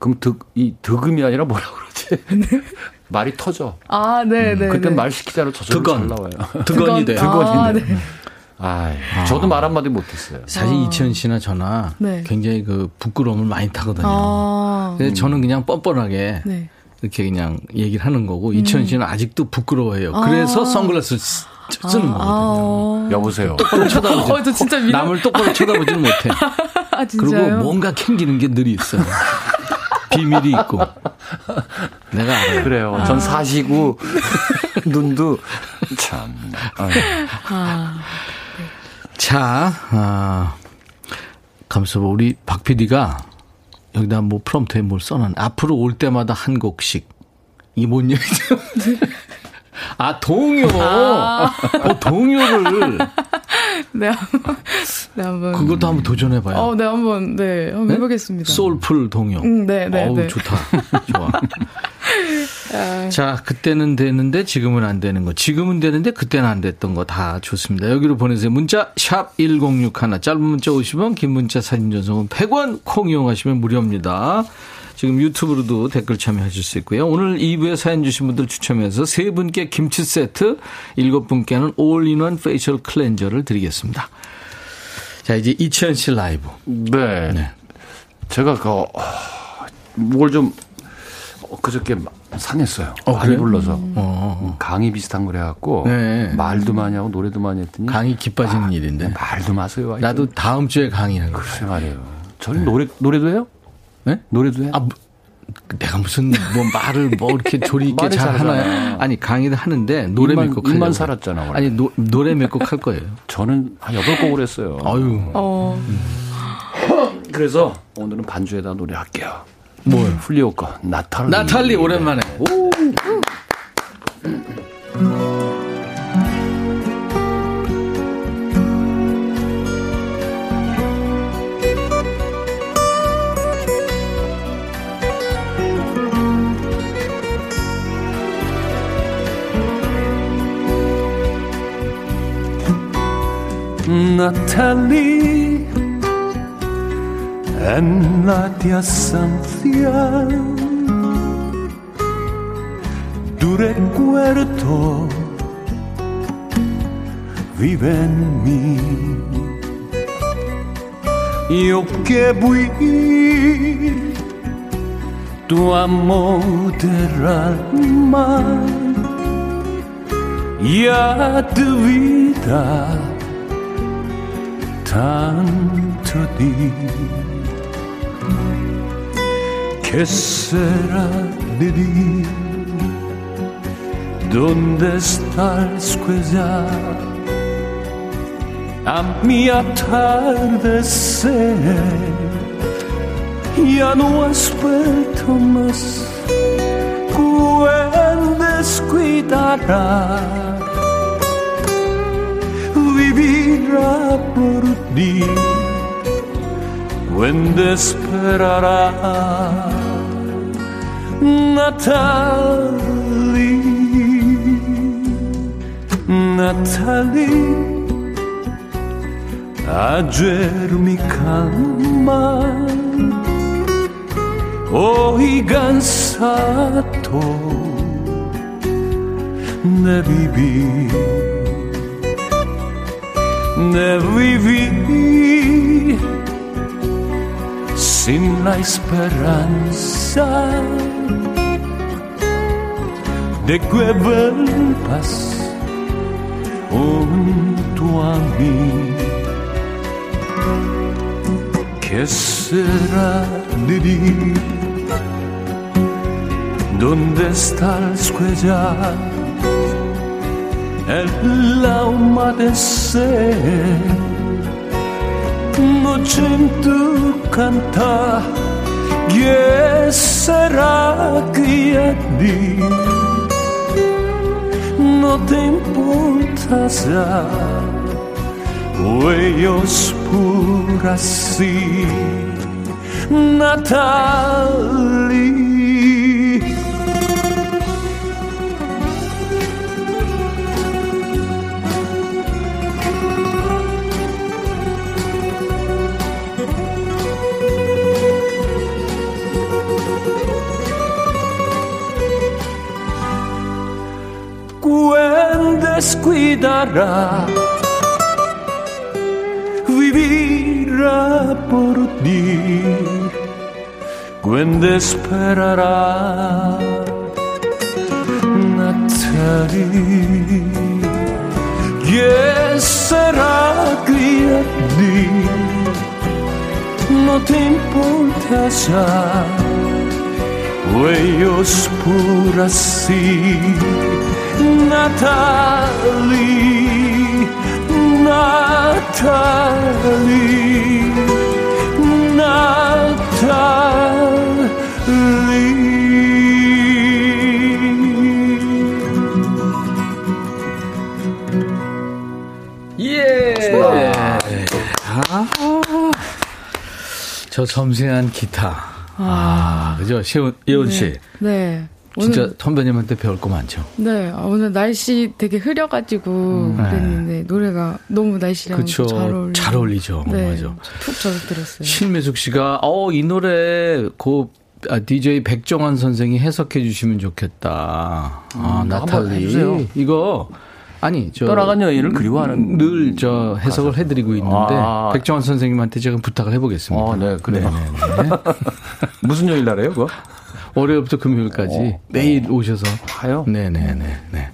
그럼 득, 이 득음이 아니라 뭐라 그러지? 말이 터져. 아, 네, 네. 그때 네. 말 시키자로 저절로 잘 득언. 나와요. 득언이 돼. 아, 네. 아이, 저도 말 한마디 못했어요. 사실 이치현 씨나 저나 네. 굉장히 그 부끄러움을 많이 타거든요. 아. 그래서 저는 그냥 뻔뻔하게 네. 이렇게 그냥 얘기를 하는 거고 이치현 씨는 아직도 부끄러워해요. 그래서 선글라스 쓰- 쓰는 거거든요. 아. 여보세요. 똑바로 쳐다보지. 어, 저 진짜 미련- 남을 똑바로 쳐다보지는 못해. 아, 그리고? 뭔가 캥기는 게 늘 있어요. 비밀이 있고. 내가 알아요. 그래요. 전 사시고 눈도 참. 아유. 자, 아, 감사 우리 박 PD가 여기다 뭐 프롬프트에 뭘 써놨네. 앞으로 올 때마다 한 곡씩. 이게 뭔 얘기죠? 아, 동요. 어, 동요를. 네, 한번. 네, 한번. 그것도 한번 도전해봐요. 어, 네, 한번, 네, 한번 네? 해보겠습니다. 소울풀 동요. 음, 네, 네, 어우, 네. 좋다. 좋아. 자, 그때는 되는데 지금은 안 되는 거. 지금은 되는데 그때는 안 됐던 거 다 좋습니다. 여기로 보내세요. 문자 샵 1061. 짧은 문자 50원, 긴 문자 사진 전송은 100원 콩 이용하시면 무료입니다. 지금 유튜브로도 댓글 참여하실 수 있고요. 오늘 2부에 사연 주신 분들 추첨해서 세 분께 김치 세트, 일곱 분께는 all-in-one facial cleanser를 드리겠습니다. 자, 이제 이치현 씨 라이브. 네. 네. 제가 그, 어, 뭘 좀, 어, 그저께 상했어요. 어, 많이 그래요? 불러서. 어, 강의 비슷한 걸 해갖고, 네. 말도 많이 하고 노래도 많이 했더니. 강의 기빠지는 일인데. 말도 마세요. 나도 다음 주에 강의하는 거예요. 글쎄 말이에요. 저는 노래, 노래도 해요? 네? 노래도 해? 아, 뭐, 내가 무슨 뭐 말을 뭐 이렇게 조리 있게 잘 하나요? 아니 강의를 하는데 노래 입만- 몇곡 입만. 살았잖아, 원래. 아니 노, 노래 몇 곡 할 거예요. 저는 한 여덟 곡을 했어요. 아유 어, 그래서 오늘은 반주에다 노래할게요. 뭘? 훌리오 거, 나탈리. 나탈리 오랜만에. 오. Natalie and Nadia Santia tu recuerdo vive en mí. Yo que fui tu amor del alma ya tu vida tanto di che sera di lì donde sta il a mi atardecer. Ya no aspetto más. Quel descuidarás vivirá por ti, buen esperará Natalie, Natalie, ayer mi cama, hoy cansado de vivir de vivir sin la esperanza de que vuelvas junto a mí. ¿Qué será de ti? ¿Dónde está el escuela? El alma sé canta y será que a ti no te importa ya o ellos por así Natalia descuidará, vivirá por ti, cuando esperará, Natalie. ¿Qué será que a ti no te importa ya? Huellos por así Natalie, Natalie, Natalie. 예. 아, 저 섬세한 기타. 아, 그죠? 시원, 예원 씨. 네. 진짜 오늘, 선배님한테 배울 거 많죠. 네. 아, 오늘 날씨 되게 흐려가지고 그랬는데 노래가 너무 날씨랑 그쵸. 잘 어울리고. 잘 어울리죠. 네. 맞아. 푹 젖어 들었어요. 신매숙 씨가 어이 노래 고 아, DJ 백종환 선생이 해석해 주시면 좋겠다. 아 음, 한번 나탈리 해주세요. 이거 아니 저 떠나간 여인을 그리워하는 늘 저 해석을 해드리고 있는데 아. 백종환 선생님한테 제가 부탁을 해보겠습니다. 아, 네, 그래요. 네네네. 무슨 요일 날에요, 그거? 월요일부터 금요일까지 어. 매일 오셔서 가요? 네네네. 네.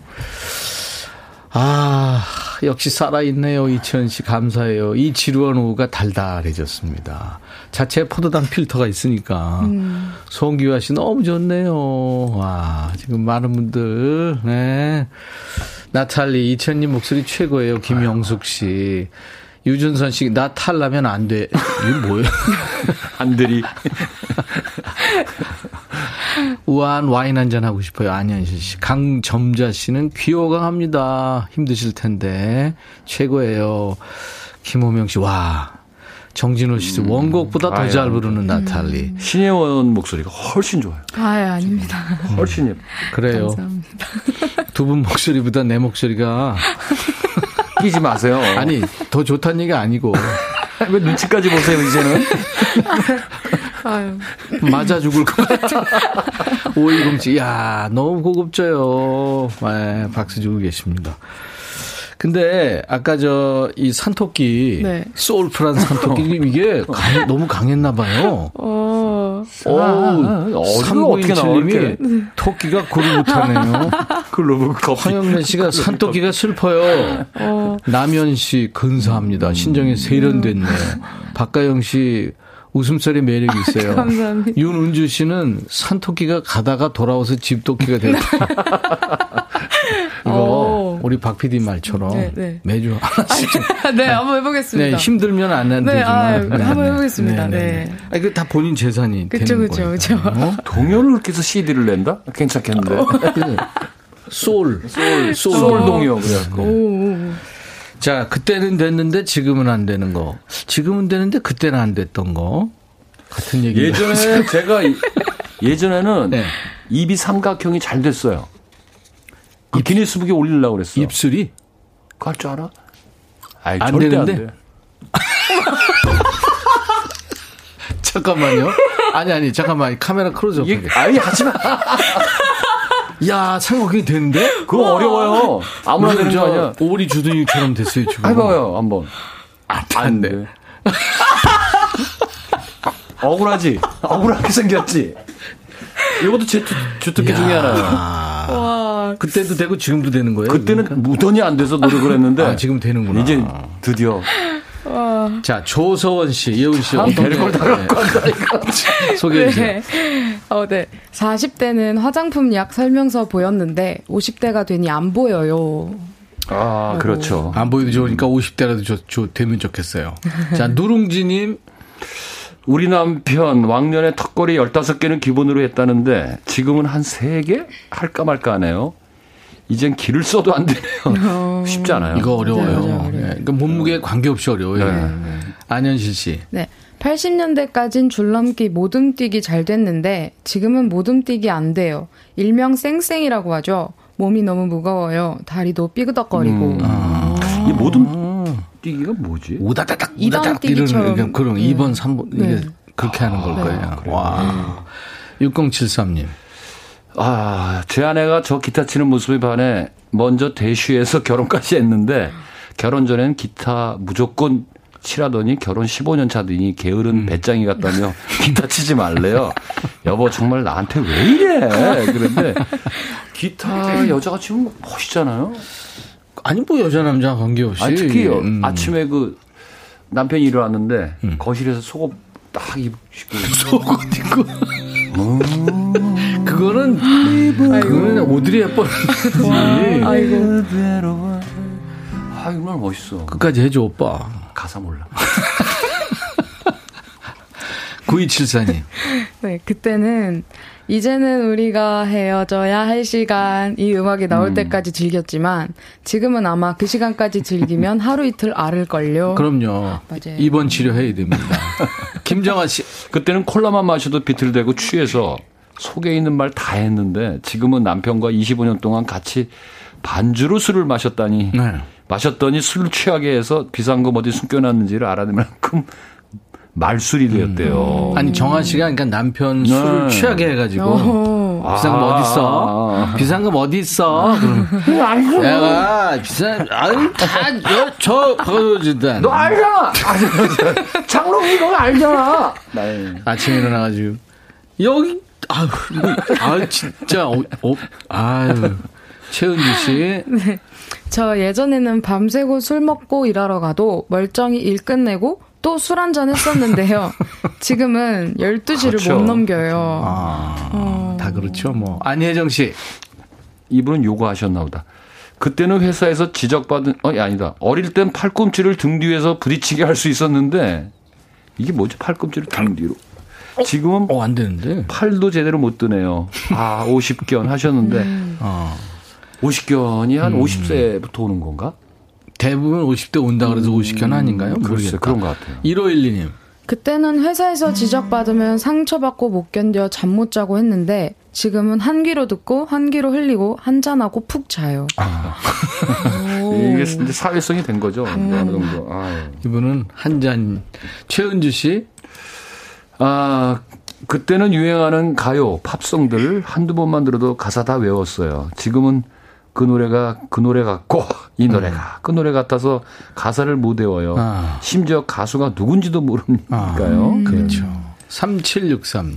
아, 역시 살아있네요. 이천 씨, 감사해요. 이 지루한 오후가 달달해졌습니다. 자체 포도당 필터가 있으니까. 송기화 씨 너무 좋네요. 와, 지금 많은 분들, 네. 나탈리, 이천님 목소리 최고예요. 김영숙 씨. 유준선 씨, 나 탈라면 안 돼. 이게 뭐예요? 안들이. 우아한 와인 한잔 하고 싶어요. 안현실 씨. 강점자 씨는 귀호강합니다. 힘드실 텐데. 최고예요. 김호명 씨, 와. 정진호 씨, 원곡보다 더. 잘 부르는 나탈리. 신혜원 목소리가 훨씬 좋아요. 아, 아닙니다. 훨씬 예뻐. 그래요. 감사합니다. 두 분 목소리보다 내 목소리가. 끼지 마세요. 아니, 더 좋다는 얘기 아니고. 왜 눈치까지 보세요, 이제는? 아유. 맞아 죽을 것 같아. 오이공씨, 야 너무 고급져요. 네, 박수 주고 계십니다. 근데 아까 저 이 산토끼 네. 소울풀한 산토끼 이게 강- 너무 강했나 봐요. 어, 아, 어디가 어떻게. 3927님이 토끼가 고를 못하네요. 글로브. 황영래 씨가 산토끼가 슬퍼요. 남현 씨 근사합니다. 신정에 세련됐네요. 박가영 씨 웃음소리 매력이 있어요. 감사합니다. 윤은주 씨는 산토끼가 가다가 돌아와서 집토끼가 됐다. 이거 오. 우리 박 PD 말처럼 네, 네. 매주 하나씩 좀 네, 한번 해보겠습니다. 네, 힘들면 안 되지만 네, 아, 한번 해보겠습니다. 네. 아니, 그다 본인 재산이 그쵸, 되는 그쵸, 거니까. 그쵸. 동요를 이렇게 해서 CD를 낸다? 괜찮겠는데. 소울, 소울, 소울, 소울 동요, 오. 자, 그때는 됐는데 지금은 안 되는 거. 지금은 되는데 그때는 안 됐던 거. 같은 얘기. 예전에 제가, 이- 예전에는 네. 입이 삼각형이 잘 됐어요. 그 기니스북에 올리려고 그랬어. 입술이 그거 할줄 알아? 아이, 안 절대 되는데? 안 돼. 잠깐만요. 아니 아니 잠깐만 카메라 하게. 아니, 하지 마. 야, 삼각형이 되는데? 그거 어려워요. 아무나 되는 거 아니야. 오리 주둥이처럼 됐어요, 지금. 해봐요, 한번. 안, 안 돼. 억울하지? 억울하게 생겼지? 이것도 제 주, 주특기 중에 하나예요. 와. 그때도 되고 지금도 되는 거예요? 그때는 무던히 안 돼서 노력을 했는데. 아, 지금 되는구나. 이제 드디어. 자, 조서원 씨, 예은 씨, 참 어떤 별걸 다 갖고 한다니까. 소개해 주세요. 네. 어, 네. 40대는 화장품 약 설명서 보였는데 50대가 되니 안 보여요. 아, 그렇죠. 안 보여도 좋으니까 50대라도 저, 저, 되면 좋겠어요. 자, 누룽지님, 우리 남편 왕년에 턱걸이 15개는 기본으로 했다는데 지금은 한 3개? 할까 말까 하네요. 이젠 길을 써도 안 되네요. 쉽지 않아요. 이거 어려워요. 맞아요, 어려워요. 네, 그러니까 몸무게 관계없이 어려워요. 네. 안현실 씨. 네. 80년대까진 줄넘기 모둠뛰기 잘 됐는데 지금은 모둠뛰기 안 돼요. 일명 쌩쌩이라고 하죠. 몸이 너무 무거워요. 다리도 삐그덕거리고. 이 모든 뛰기가 뭐지? 우다다닥, 이번 우다닥 뛰기처럼. 이러는, 그런 네. 2번, 3번, 이게 네. 그렇게 하는 걸 거예요. 와. 6073님. 아, 제 아내가 저 기타 치는 모습에 반해 먼저 대쉬해서 결혼까지 했는데 결혼 전엔 기타 무조건 치라더니 결혼 15년 차더니 게으른 배짱이 같다며 기타 치지 말래요. 여보 정말 나한테 왜 이래? 그런데 기타 여자가 치면 멋있잖아요. 아니, 뭐 여자, 남자 관계없이. 아니, 특히 음. 아침에 그 남편이 일어났는데 거실에서 속옷 딱 입고 속옷 입고. 그거는, 그거는 오드리 헵번이지. 아이고. 아 정말 멋있어. 끝까지 해줘, 오빠. 가사 몰라. 9274님. 네, 그때는 이제는 우리가 헤어져야 할 시간 이 음악이 나올 때까지 즐겼지만 지금은 아마 그 시간까지 즐기면 하루 이틀 앓을걸요. 그럼요. 맞아요. 입원 치료해야 됩니다. 김정아 씨. 그때는 콜라만 마셔도 비틀대고 취해서 속에 있는 말 다 했는데 지금은 남편과 25년 동안 같이 반주로 술을 마셨다니 네. 마셨더니 술 취하게 해서 비상금 어디 숨겨놨는지를 알아낼 만큼 말술이 되었대요. 아니 정아 씨가 그러니까 남편 네. 술을 취하게 해가지고 오. 비상금 아. 어디 있어? 비상금 어디 있어? 그럼 내가 비상 아유 다저 박아주다. 너 알잖아. 장롱이 너 알잖아. 네. 아침에 일어나가지고 여기 아유 뭐, 아 진짜 어, 어 아유 최은주 씨 저 예전에는 밤새고 술 먹고 일하러 가도 멀쩡히 일 끝내고 또 술 한잔 했었는데요. 지금은 12시를 그렇죠. 못 넘겨요. 아, 다 그렇죠 뭐 안혜정 씨 이분은 요거 하셨나 보다. 그때는 회사에서 지적받은 어 아니다. 어릴 땐 팔꿈치를 등 뒤에서 부딪히게 할 수 있었는데 이게 뭐지? 팔꿈치를 등 뒤로. 지금은 어 안 되는데 팔도 제대로 못 드네요. 아, 50견 하셨는데 어. 50견이 한 50세부터 오는 건가? 대부분 50대 온다 그래서 50견 아닌가요? 모르겠다. 그런 것 같아요. 1512님 그때는 회사에서 지적받으면 상처받고 못 견뎌 잠 못 자고 했는데 지금은 한 귀로 듣고 한 귀로 흘리고 한 잔하고 푹 자요. 이게 이제 사회성이 된 거죠. 어느 정도. 아유. 이분은 한 잔 최은주 씨 아, 그때는 유행하는 가요, 팝송들 한두 번만 들어도 가사 다 외웠어요. 지금은 그 노래가 그 노래 같고 이 노래가 그 노래 같아서 가사를 못 외워요. 아. 심지어 가수가 누군지도 모르니까요. 그렇죠. 3763님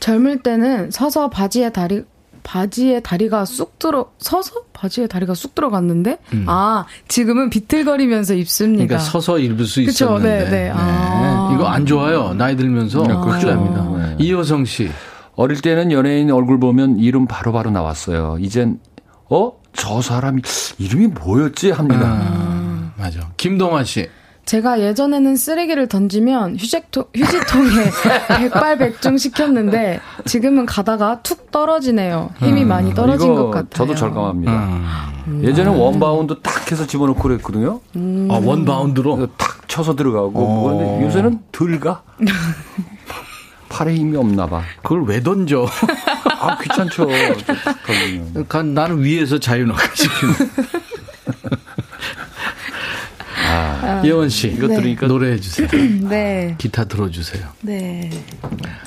젊을 때는 서서 바지에 다리 바지에 다리가 쑥 들어 서서 바지에 다리가 쑥 들어갔는데 아 지금은 비틀거리면서 입습니다. 그러니까 서서 입을 수 그쵸, 있었는데 네, 네. 아. 이거 안 좋아요. 나이 들면서 네, 큰일 그렇죠. 네. 이효성 씨 어릴 때는 연예인 얼굴 보면 이름 바로 바로 나왔어요. 이젠 어? 저 사람이 이름이 뭐였지 합니다. 아, 맞아. 김동완 씨 제가 예전에는 쓰레기를 던지면 휴지통, 휴지통에 백발백중 시켰는데 지금은 가다가 툭 떨어지네요. 힘이 많이 떨어진 이거 것 같아요. 저도 절감합니다. 음. 예전에 원바운드 딱 해서 집어넣고 그랬거든요. 아, 원바운드로 탁 쳐서 들어가고 어. 그런데 요새는 덜 가. 팔에 힘이 없나 봐. 그걸 왜 던져? 아 귀찮죠. 그러니까 나는 위에서 자유나가 시키는. 예원 씨, 이거 네. 들으니까 노래해 주세요. 네. 기타 들어주세요. 네.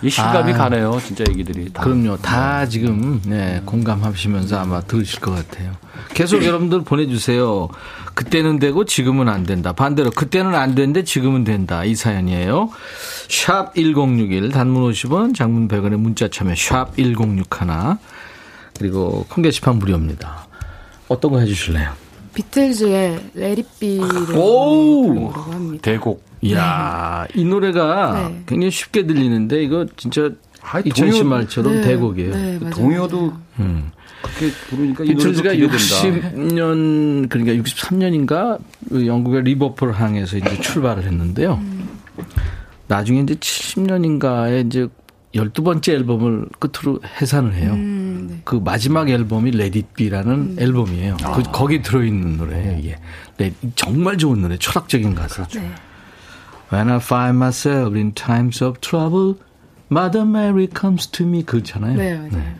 이 실감이 아. 가네요. 진짜 얘기들이 다. 그럼요. 다 지금 네, 공감하시면서 아마 들으실 것 같아요. 계속 여러분들 보내주세요. 그때는 되고 지금은 안 된다. 반대로 그때는 안 되는데 지금은 된다. 이 사연이에요. 샵 1061 단문 50원 장문 100원의 문자 참여 샵 1061 그리고 콩 게시판 무료입니다. 어떤 거 해주실래요? 비틀즈의 레리비를 오! 부르려고 합니다. 대곡. 이야 이 노래가 네. 굉장히 쉽게 들리는데 이거 진짜 2010 동요- 말처럼 네. 대곡이에요. 네, 맞아요. 동요도 음. 그렇게 부르니까 비틀즈가 기대된다. 60년 그러니까 63년인가 영국의 리버풀 항에서 이제 출발을 했는데요. 나중에 이제 70년인가에 이제 12번째 앨범을 끝으로 해산을 해요. 음, 네. 그 마지막 앨범이 Let It Be라는 앨범이에요. 그, 거기 들어있는 노래예요, 이게. 네, 정말 좋은 노래, 철학적인 가사. 네. When I find myself in times of trouble, Mother Mary comes to me. 그렇잖아요. 네, 맞아요.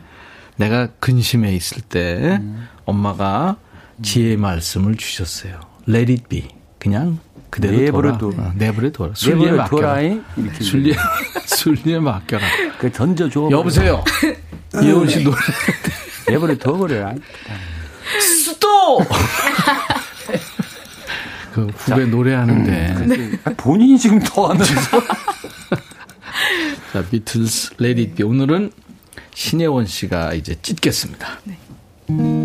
내가 근심해 있을 때 엄마가 지혜의 말씀을 주셨어요. Let it be. 그냥 그대로 내버려 둬라. 둬. 어, 내버려 둬라. 순리에 맡겨라. 이렇게 순리에, 순리에 맡겨라. 그 던져줘. 여보세요. 이효은 씨 노래. 내버려 둬버려라. 수도! 그 후배 노래하는데. 아, 본인이 지금 더 하면서. 자, 비틀스 It Be. 오늘은 신혜원 씨가 이제 찢겠습니다. When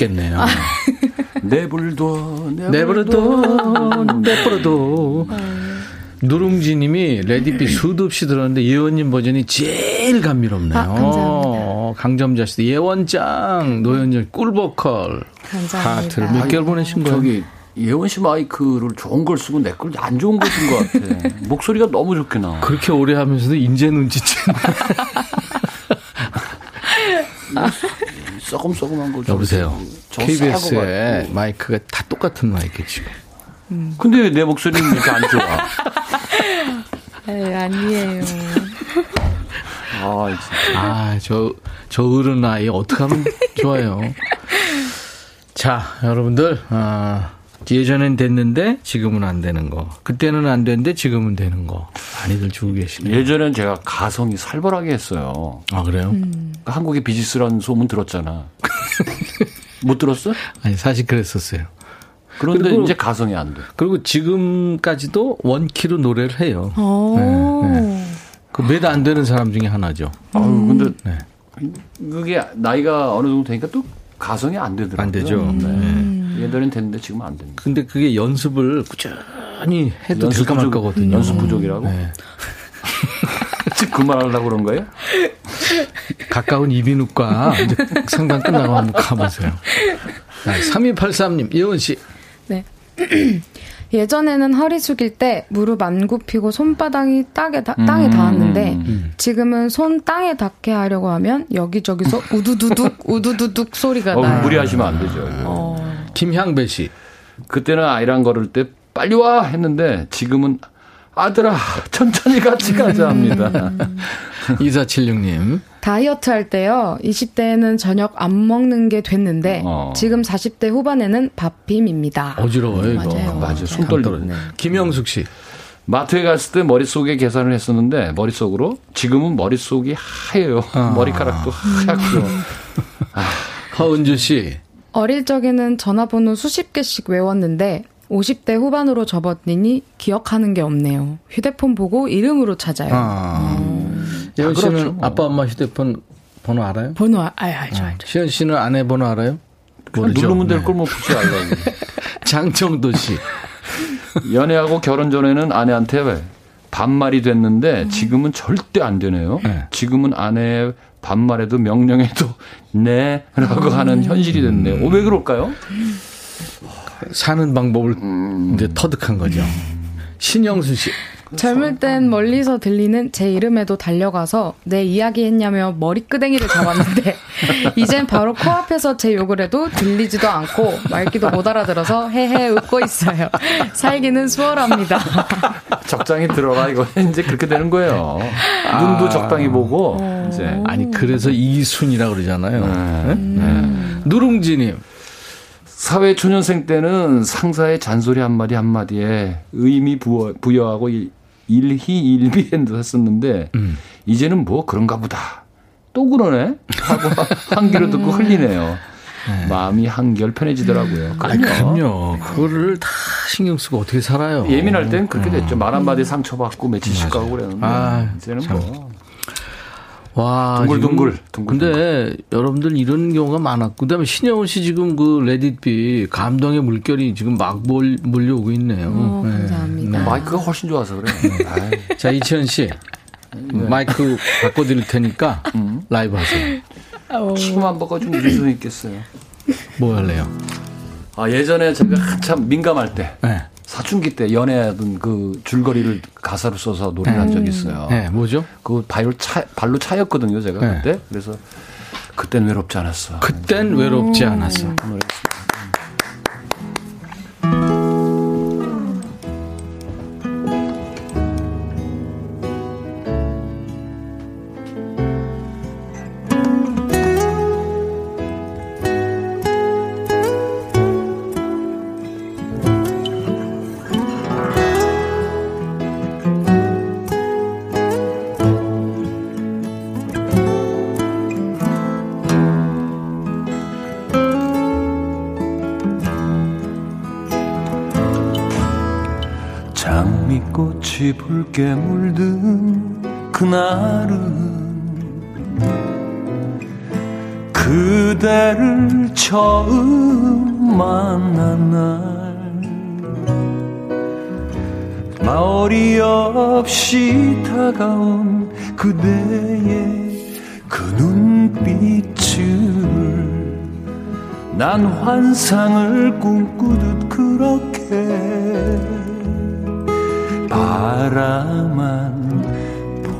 못 듣겠네요. 내불도 내버려둬, 내버려둬. 누룽지님이 Let It Be 수도 없이 들었는데 예원님 버전이 제일 감미롭네요. 아, 감사합니다. 어, 강점자 씨도 예원짱, 노현정 꿀보컬. 감사합니다. 하트를 몇 개월 보내신 거예요? 저기 예원 씨 마이크를 좋은 걸 쓰고 내 걸 안 좋은 걸 쓴 것 같아. 목소리가 너무 좋게 나와. 그렇게 오래 하면서도 인제 눈치채. 썩음썩음한 거. 여보세요. 저 싸고 KBS에 마이크가 다 똑같은 마이크 지금. 근데 왜내 목소리는 이렇게 안 좋아? 에이, 아니에요. 아, 진짜. 아, 저, 저 어른 아이 어떻게 하면 좋아요. 자, 여러분들, 아, 예전엔 됐는데 지금은 안 되는 거. 그때는 안 됐는데 지금은 되는 거. 많이들 주고 계시네요. 예전엔 제가 가성이 살벌하게 했어요. 아, 그래요? 그러니까 한국의 비지스라는 소문 들었잖아. 못 들었어? 아니, 사실 그랬었어요. 그런데 그리고- 이제 가성이 안 돼. 그리고 지금까지도 원키로 노래를 해요. 오. 그몇안 되는 사람 중에 하나죠. 아유, 근데 네. 그게 나이가 어느 정도 되니까 또 가성이 안 되더라고요. 안 되죠. 네. 예전엔 됐는데 지금 안 됩니다. 근데 그게 연습을 꾸준히 해도 될까 말 부족- 거거든요. 연습 부족이라고? 네. 지금 그만하려고 그런 거예요? 가까운 이비인후과 상담 끝나고 한번 가보세요. 3283님, 예원 씨. 네. 예전에는 허리 숙일 때 무릎 안 굽히고 손바닥이 땅에, 다, 땅에 음, 닿았는데 음, 지금은 손 땅에 닿게 하려고 하면 여기저기서 우두두둑 우두두둑 소리가 어, 나요. 무리하시면 안 되죠. 어. 김향배 씨. 그때는 아이랑 걸을 때 빨리 와 했는데 지금은 아들아 천천히 같이 가자 합니다. 2476님. 다이어트 할 때요. 20대에는 저녁 안 먹는 게 됐는데 어. 지금 40대 후반에는 밥빔입니다. 어지러워요, 이거. 맞아요. 맞아요. 손 떨리네. 떨어지네. 김영숙 씨. 마트에 갔을 때 머릿속에 계산을 했었는데 머릿속으로 지금은 머릿속이 하얘요. 아. 머리카락도 하얗고요. 허은주 씨. 어릴 적에는 전화번호 수십 개씩 외웠는데 50대 후반으로 접어드니 기억하는 게 없네요. 휴대폰 보고 이름으로 찾아요. 아. 예원 다 씨는 그렇죠, 뭐. 아빠 엄마 휴대폰 번호 알아요? 번호 아, 알- 알죠, 어. 알죠. 시현 씨는 아내 번호 알아요? 모르죠? 누르면 될 네. 걸뭐 굳이 알라고. 장정도 씨. 연애하고 결혼 전에는 아내한테 왜 반말이 됐는데 지금은 절대 안 되네요. 네. 지금은 아내 반말해도 명령해도 네라고 하는 현실이 됐네요. 어, 왜 그럴까요? 사는 방법을 음. 이제 터득한 거죠. 신영수 씨. 젊을 땐 멀리서 들리는 제 이름에도 달려가서 내 이야기 했냐며 머리끄댕이를 잡았는데 이젠 바로 코앞에서 제 욕을 해도 들리지도 않고 말귀도 못 알아들어서 헤헤 웃고 있어요. 살기는 수월합니다. 적당히 들어가 이거 이제 그렇게 되는 거예요. 눈도 적당히 보고 이제 아니 그래서 이순이라고 그러잖아요. 네. 네? 누룽지님. 사회 초년생 때는 상사의 잔소리 한마디 한마디에 의미 부여, 부여하고 일- 일희일비했 했었는데 음. 이제는 뭐 그런가 보다. 또 그러네? 하고 한 귀로 듣고 흘리네요. 마음이 한결 편해지더라고요. 아, 그럼요. 그거를 다 신경 쓰고 어떻게 살아요. 예민할 땐 그렇게 됐죠. 말 한마디 상처받고 며칠씩 가고 그랬는데 아, 이제는 참. 뭐 와, 둥글둥글, 둥글 둥글. 근데 여러분들 이런 경우가 많았고, 그 다음에 신영훈 씨 지금 그 레딧비 감동의 물결이 지금 막 몰, 몰려오고 있네요. 어, 네. 감사합니다. 네. 마이크가 훨씬 좋아서 그래. 아이, 자, 이치현 씨. 마이크 바꿔드릴 테니까 라이브 하세요. 춤한 번가 좀 무슨 있겠어요. 뭐 할래요? 아 예전에 제가 한참 민감할 때 네. 사춘기 때 연애하던 그 줄거리를 가사로 써서 노래를 한 적이 있어요. 네, 뭐죠? 그 발로 차 발로 차였거든요, 제가 네. 그때. 그래서 그땐 외롭지 않았어. 그땐 외롭지 않았어. 장 꽃이 붉게 물든 그날은 그 그대를 처음 만난 날. 마을이 없이 다가온 그대의 그 눈빛을 난 환상을 꿈꾸듯 그렇게 바라만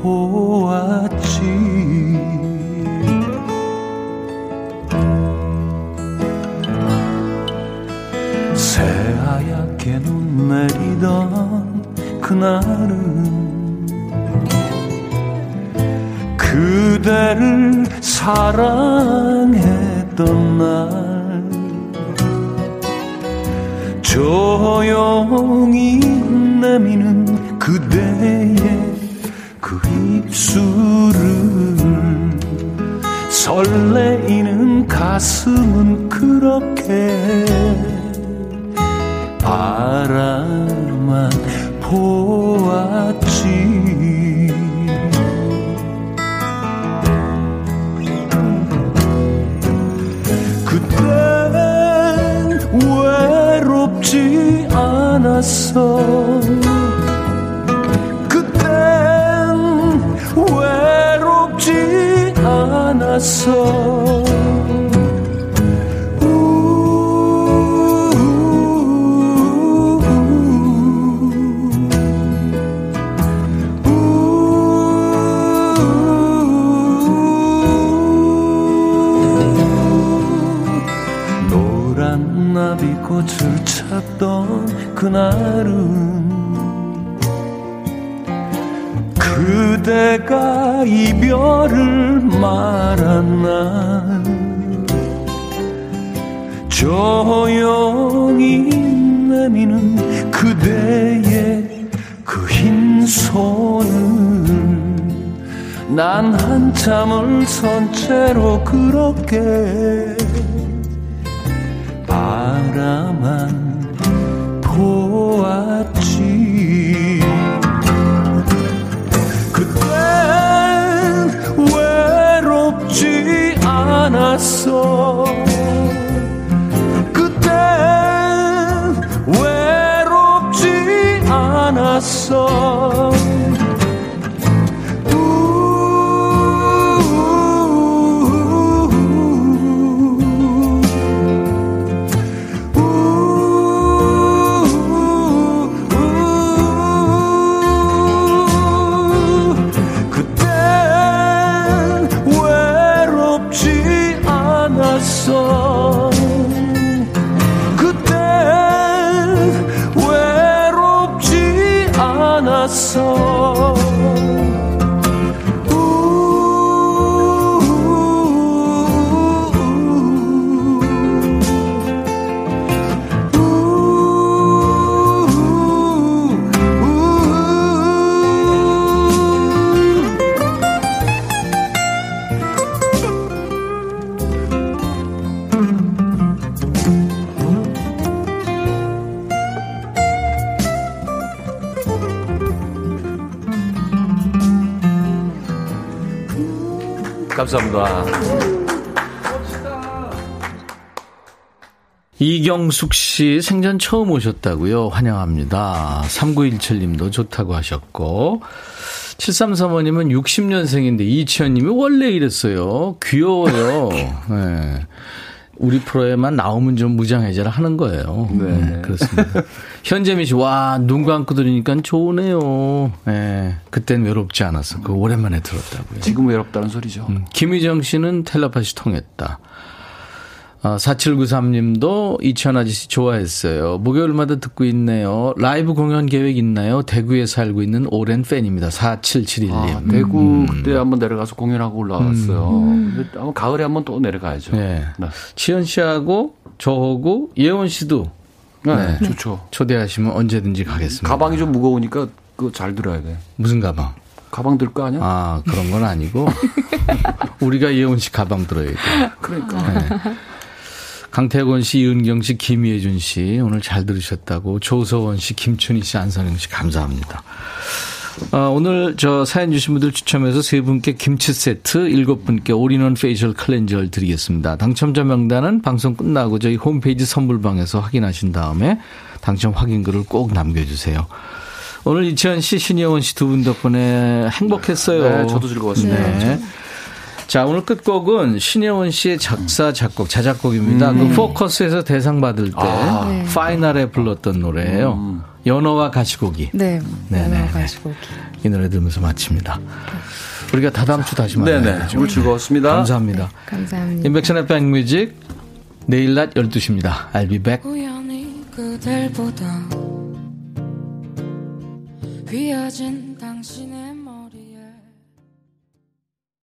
보았지. 새하얗게 눈 내리던 그날은 그대를 사랑했던 날 조용히 내미는 그대의 그 입술을 설레이는 가슴은 그렇게 바라만 보았지 않았어. 그땐 외롭지 않았어 그날은 그대가 이별을 말한 날 조용히 내미는 그대의 그 흰 손을 난 한참을 선 채로 그렇게 감사합니다. 이경숙 씨 생전 처음 오셨다고요. 환영합니다. 3917님도 좋다고 하셨고 7335님은 60년생인데 이치현님이 원래 이랬어요. 귀여워요. 네. 우리 프로에만 나오면 좀 무장해제를 하는 거예요. 네, 그렇습니다. 현재미 씨, 와, 눈 감고 들으니까 좋으네요. 네, 그땐 외롭지 않았어. 그 오랜만에 들었다고요. 지금 외롭다는 소리죠. 음, 김희정 씨는 텔레파시 통했다. 아, 4793님도 이천 아저씨 좋아했어요. 목요일마다 듣고 있네요. 라이브 공연 계획 있나요? 대구에 살고 있는 오랜 팬입니다. 4771님. 아, 대구 그때 한번 내려가서 공연하고 올라왔어요. 근데 아마 가을에 한번 또 내려가야죠. 네. 치현 씨하고 저하고 예원 씨도 네, 좋죠. 초대하시면 언제든지 가겠습니다. 가방이 좀 무거우니까 그거 잘 들어야 돼. 무슨 가방? 가방 들 거 아니야? 아, 그런 건 아니고. 우리가 예원 씨 가방 들어야 돼. 그러니까. 네. 강태권 씨, 이은경 씨, 김예준 씨 오늘 잘 들으셨다고 조서원 씨, 김춘희 씨, 안선영 씨 감사합니다. 어, 오늘 저 사연 주신 분들 추첨해서 세 분께 김치 세트, 일곱 분께 all-in-one facial cleanser를 드리겠습니다. 당첨자 명단은 방송 끝나고 저희 홈페이지 선물방에서 확인하신 다음에 당첨 확인글을 꼭 남겨주세요. 오늘 이치현 씨, 신예원 씨 두 분 덕분에 행복했어요. 네, 저도 즐거웠습니다. 네. 자, 오늘 끝곡은 신혜원 씨의 작사, 작곡, 자작곡입니다. 그 포커스에서 대상 받을 때 네. 파이널에 불렀던 노래예요. 연어와 가시고기. 네. 네네. 네네. 가시고. 이 노래 들으면서 마칩니다. 우리가 다 다음 주 다시 네네. 만나야죠. 오늘 즐거웠습니다. 감사합니다. 감사합니다. 인백션의 백뮤직 내일 낮 12시입니다. I'll be back. 우연히 그댈 보다 휘어진